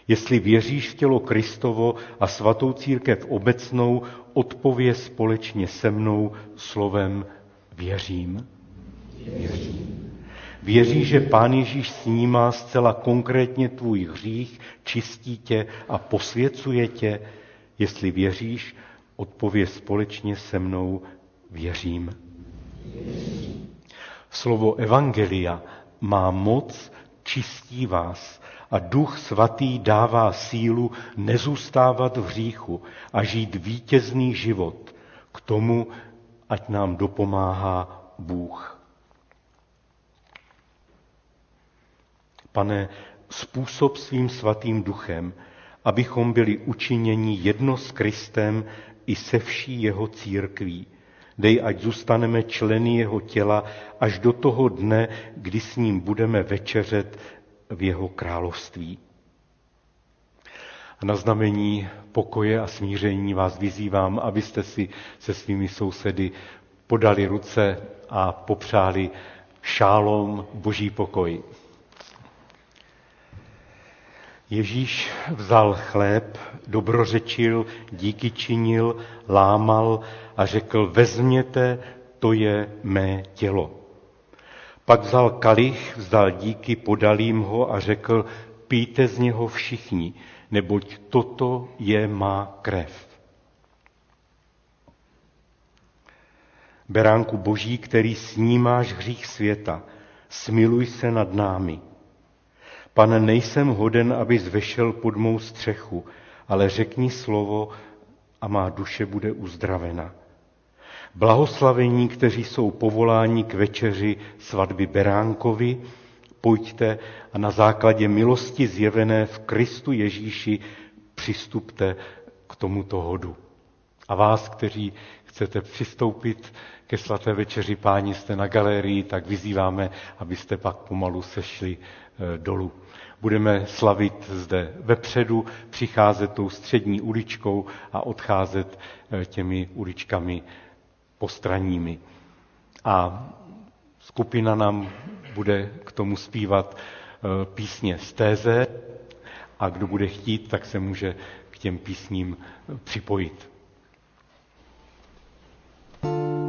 Jestli věříš v tělo Kristovo a svatou církev obecnou, odpově společně se mnou slovem věřím. Věřím. Věří, že Pán Ježíš snímá zcela konkrétně tvůj hřích, čistí tě a posvěcuje tě. Jestli věříš, odpově společně se mnou věřím. Slovo Evangelia má moc, čistí vás a duch svatý dává sílu nezůstávat v hříchu a žít vítězný život. K tomu, ať nám dopomáhá Bůh. Pane, způsob svým svatým duchem, abychom byli učiněni jedno s Kristem i se vší jeho církví. Dej, ať zůstaneme členy jeho těla až do toho dne, kdy s ním budeme večeřet v jeho království. A na znamení pokoje a smíření vás vyzývám, abyste si se svými sousedy podali ruce a popřáli šálom boží pokoj. Ježíš vzal chléb, dobrořečil, díky činil, lámal a řekl, vezměte, to je mé tělo. Pak vzal kalich, vzdal díky, podal jim ho a řekl, píte z něho všichni, neboť toto je má krev. Beránku boží, který snímáš hřích světa, smiluj se nad námi. Pane, nejsem hoden, aby zvešel pod mou střechu, ale řekni slovo a má duše bude uzdravena. Blahoslavení, kteří jsou povoláni k večeři svatby Beránkovi, pojďte a na základě milosti zjevené v Kristu Ježíši přistupte k tomuto hodu. A vás, kteří chcete přistoupit ke svaté večeři páni, jste na galerii, tak vyzýváme, abyste pak pomalu sešli eh, dolů. Budeme slavit zde vepředu, přicházet tou střední uličkou a odcházet eh, těmi uličkami postranními. A skupina nám bude k tomu zpívat eh, písně z téze a kdo bude chtít, tak se může k těm písním připojit. Bless the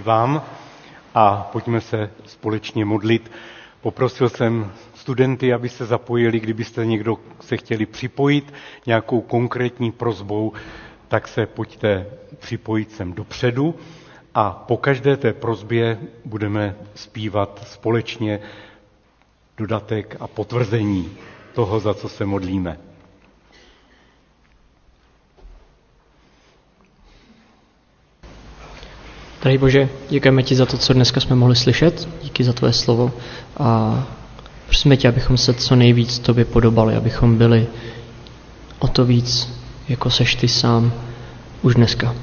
vám a pojďme se společně modlit. Poprosil jsem studenty, aby se zapojili, kdybyste někdo se chtěli připojit nějakou konkrétní prozbou, tak se pojďte připojit sem dopředu a po každé té prozbě budeme zpívat společně dodatek a potvrzení toho, za co se modlíme. Drahý Bože, děkujeme ti za to, co dneska jsme mohli slyšet, díky za tvoje slovo a prosíme tě, abychom se co nejvíc tobě podobali, abychom byli o to víc, jako seš ty sám už dneska.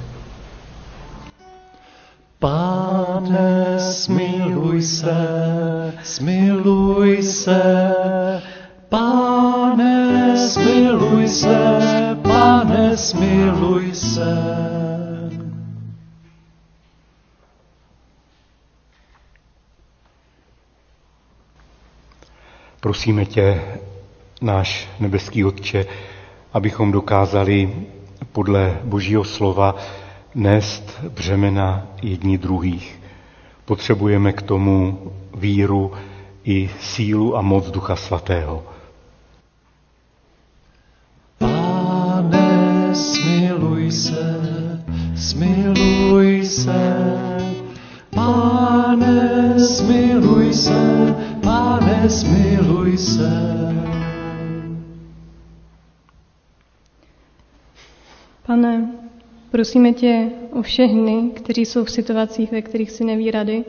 Pane, smiluj se, smiluj se, Pane, smiluj se, Pane, smiluj se. Prosíme tě, náš nebeský Otče, abychom dokázali podle Božího slova nést břemena jední druhých. Potřebujeme k tomu víru i sílu a moc Ducha Svatého. Pane, smiluj se, smiluj se, Pane, smiluj se, Pane, smiluj se. Pane, prosíme tě o všechny, kteří jsou v situacích, ve kterých si neví rady.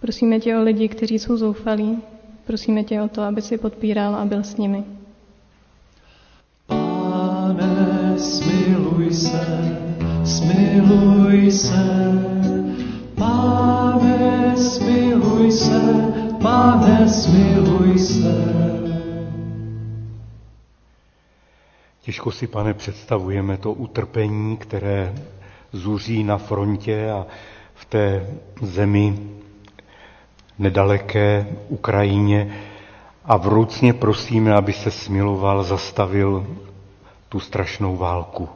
Prosíme tě o lidi, kteří jsou zoufalí. Prosíme tě o to, aby si podpíral a byl s nimi. Pane, smiluj se, smiluj se. Pane, smiluj se, Pane, smiluj se. Těžko si, pane, představujeme to utrpení, které zuří na frontě a v té zemi nedaleké Ukrajině a vroucně prosíme, aby se smiloval, zastavil tu strašnou válku.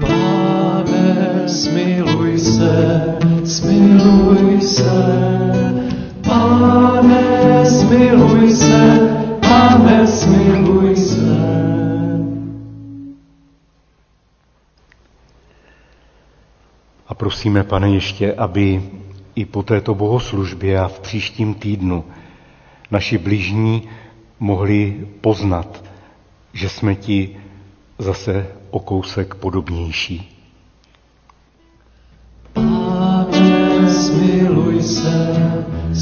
Pane, smiluj se, smiluj se, Pane, smiluj se, Pane, smiluj se. A prosíme, pane, ještě, aby i po této bohoslužbě a v příštím týdnu naši bližní mohli poznat, že jsme ti zase o kousek podobnější.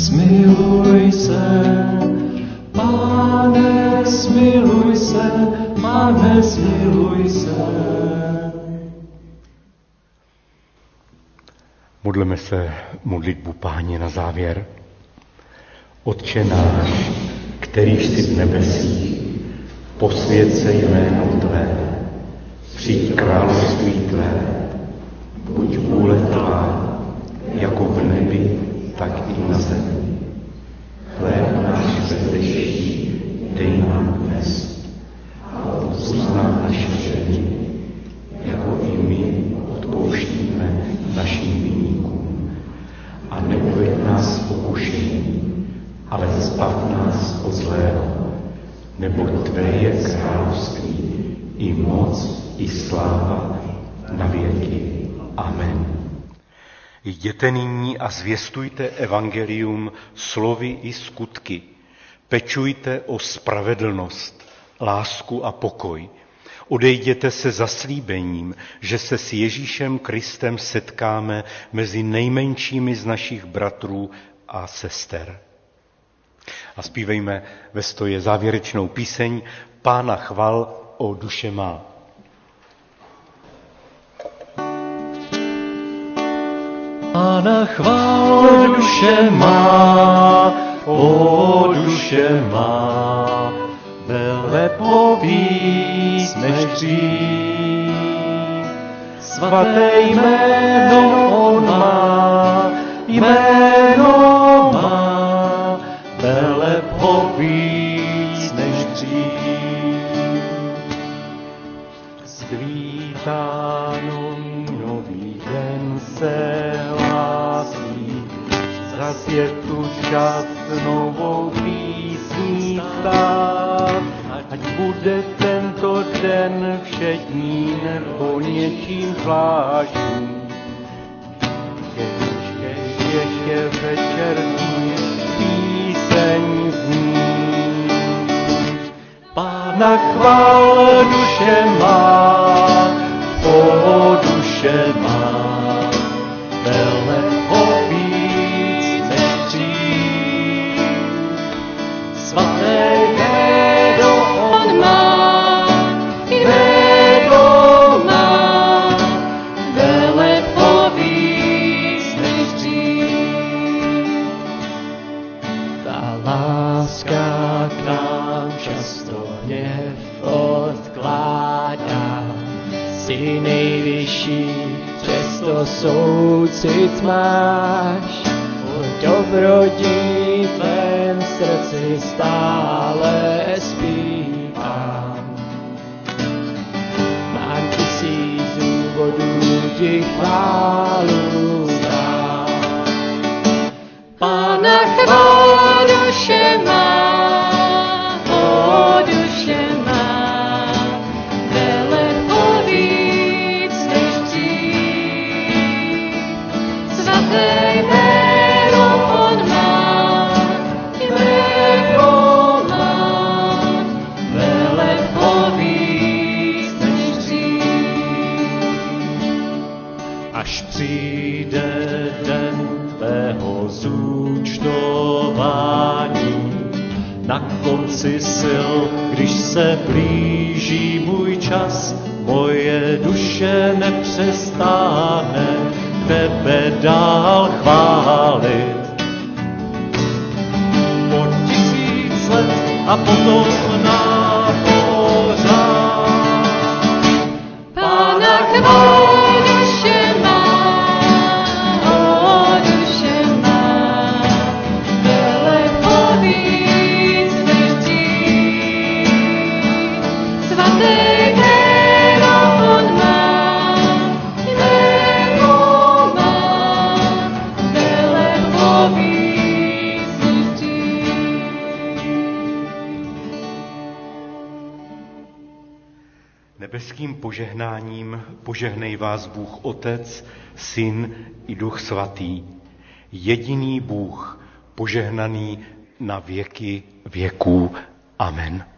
Smiluj se, Pane, smiluj se, Pane, smiluj se. Modleme se modlitbu páně na závěr. Otče náš, kterýž jsi v nebesích, posvěd se jméno Tvé, přijď království Tvé, buď vůle Tvá, jako v nebi, tak i na zemi. Chléb náš zdejší, dej nám dnes a uzná naše ženy, jako i my odpouštíme našim viníkům. A neuveď nás pokušení, ale zbav nás od zlého, neboť Tvé je království, i moc, i sláva na věky. Amen. Jděte nyní a zvěstujte evangelium slovy i skutky. Pečujte o spravedlnost, lásku a pokoj. Odejděte se zaslíbením, že se s Ježíšem Kristem setkáme mezi nejmenšími z našich bratrů a sester. A zpívejme ve stoje závěrečnou píseň Pána chval o duše má. Pána chvál duše má, o duše má, velepový než dřív. Svaté jméno on má, jméno čas novou písní stát. Ať bude tento den všední nebo něčím zvláštní. Ještě, ještě večerní píseň zní. Pána chvál duše má, o duše má, soucit máš. O dobrodí tvém srdci stále zpívám. Mám tisíc důvodů ti chválu vzdát. Pána chvál duše nepřestáhne tebe dál chválit. Po tisíc let a potom požehnej vás Bůh Otec, Syn i Duch Svatý. Jediný Bůh, požehnaný na věky věků. Amen.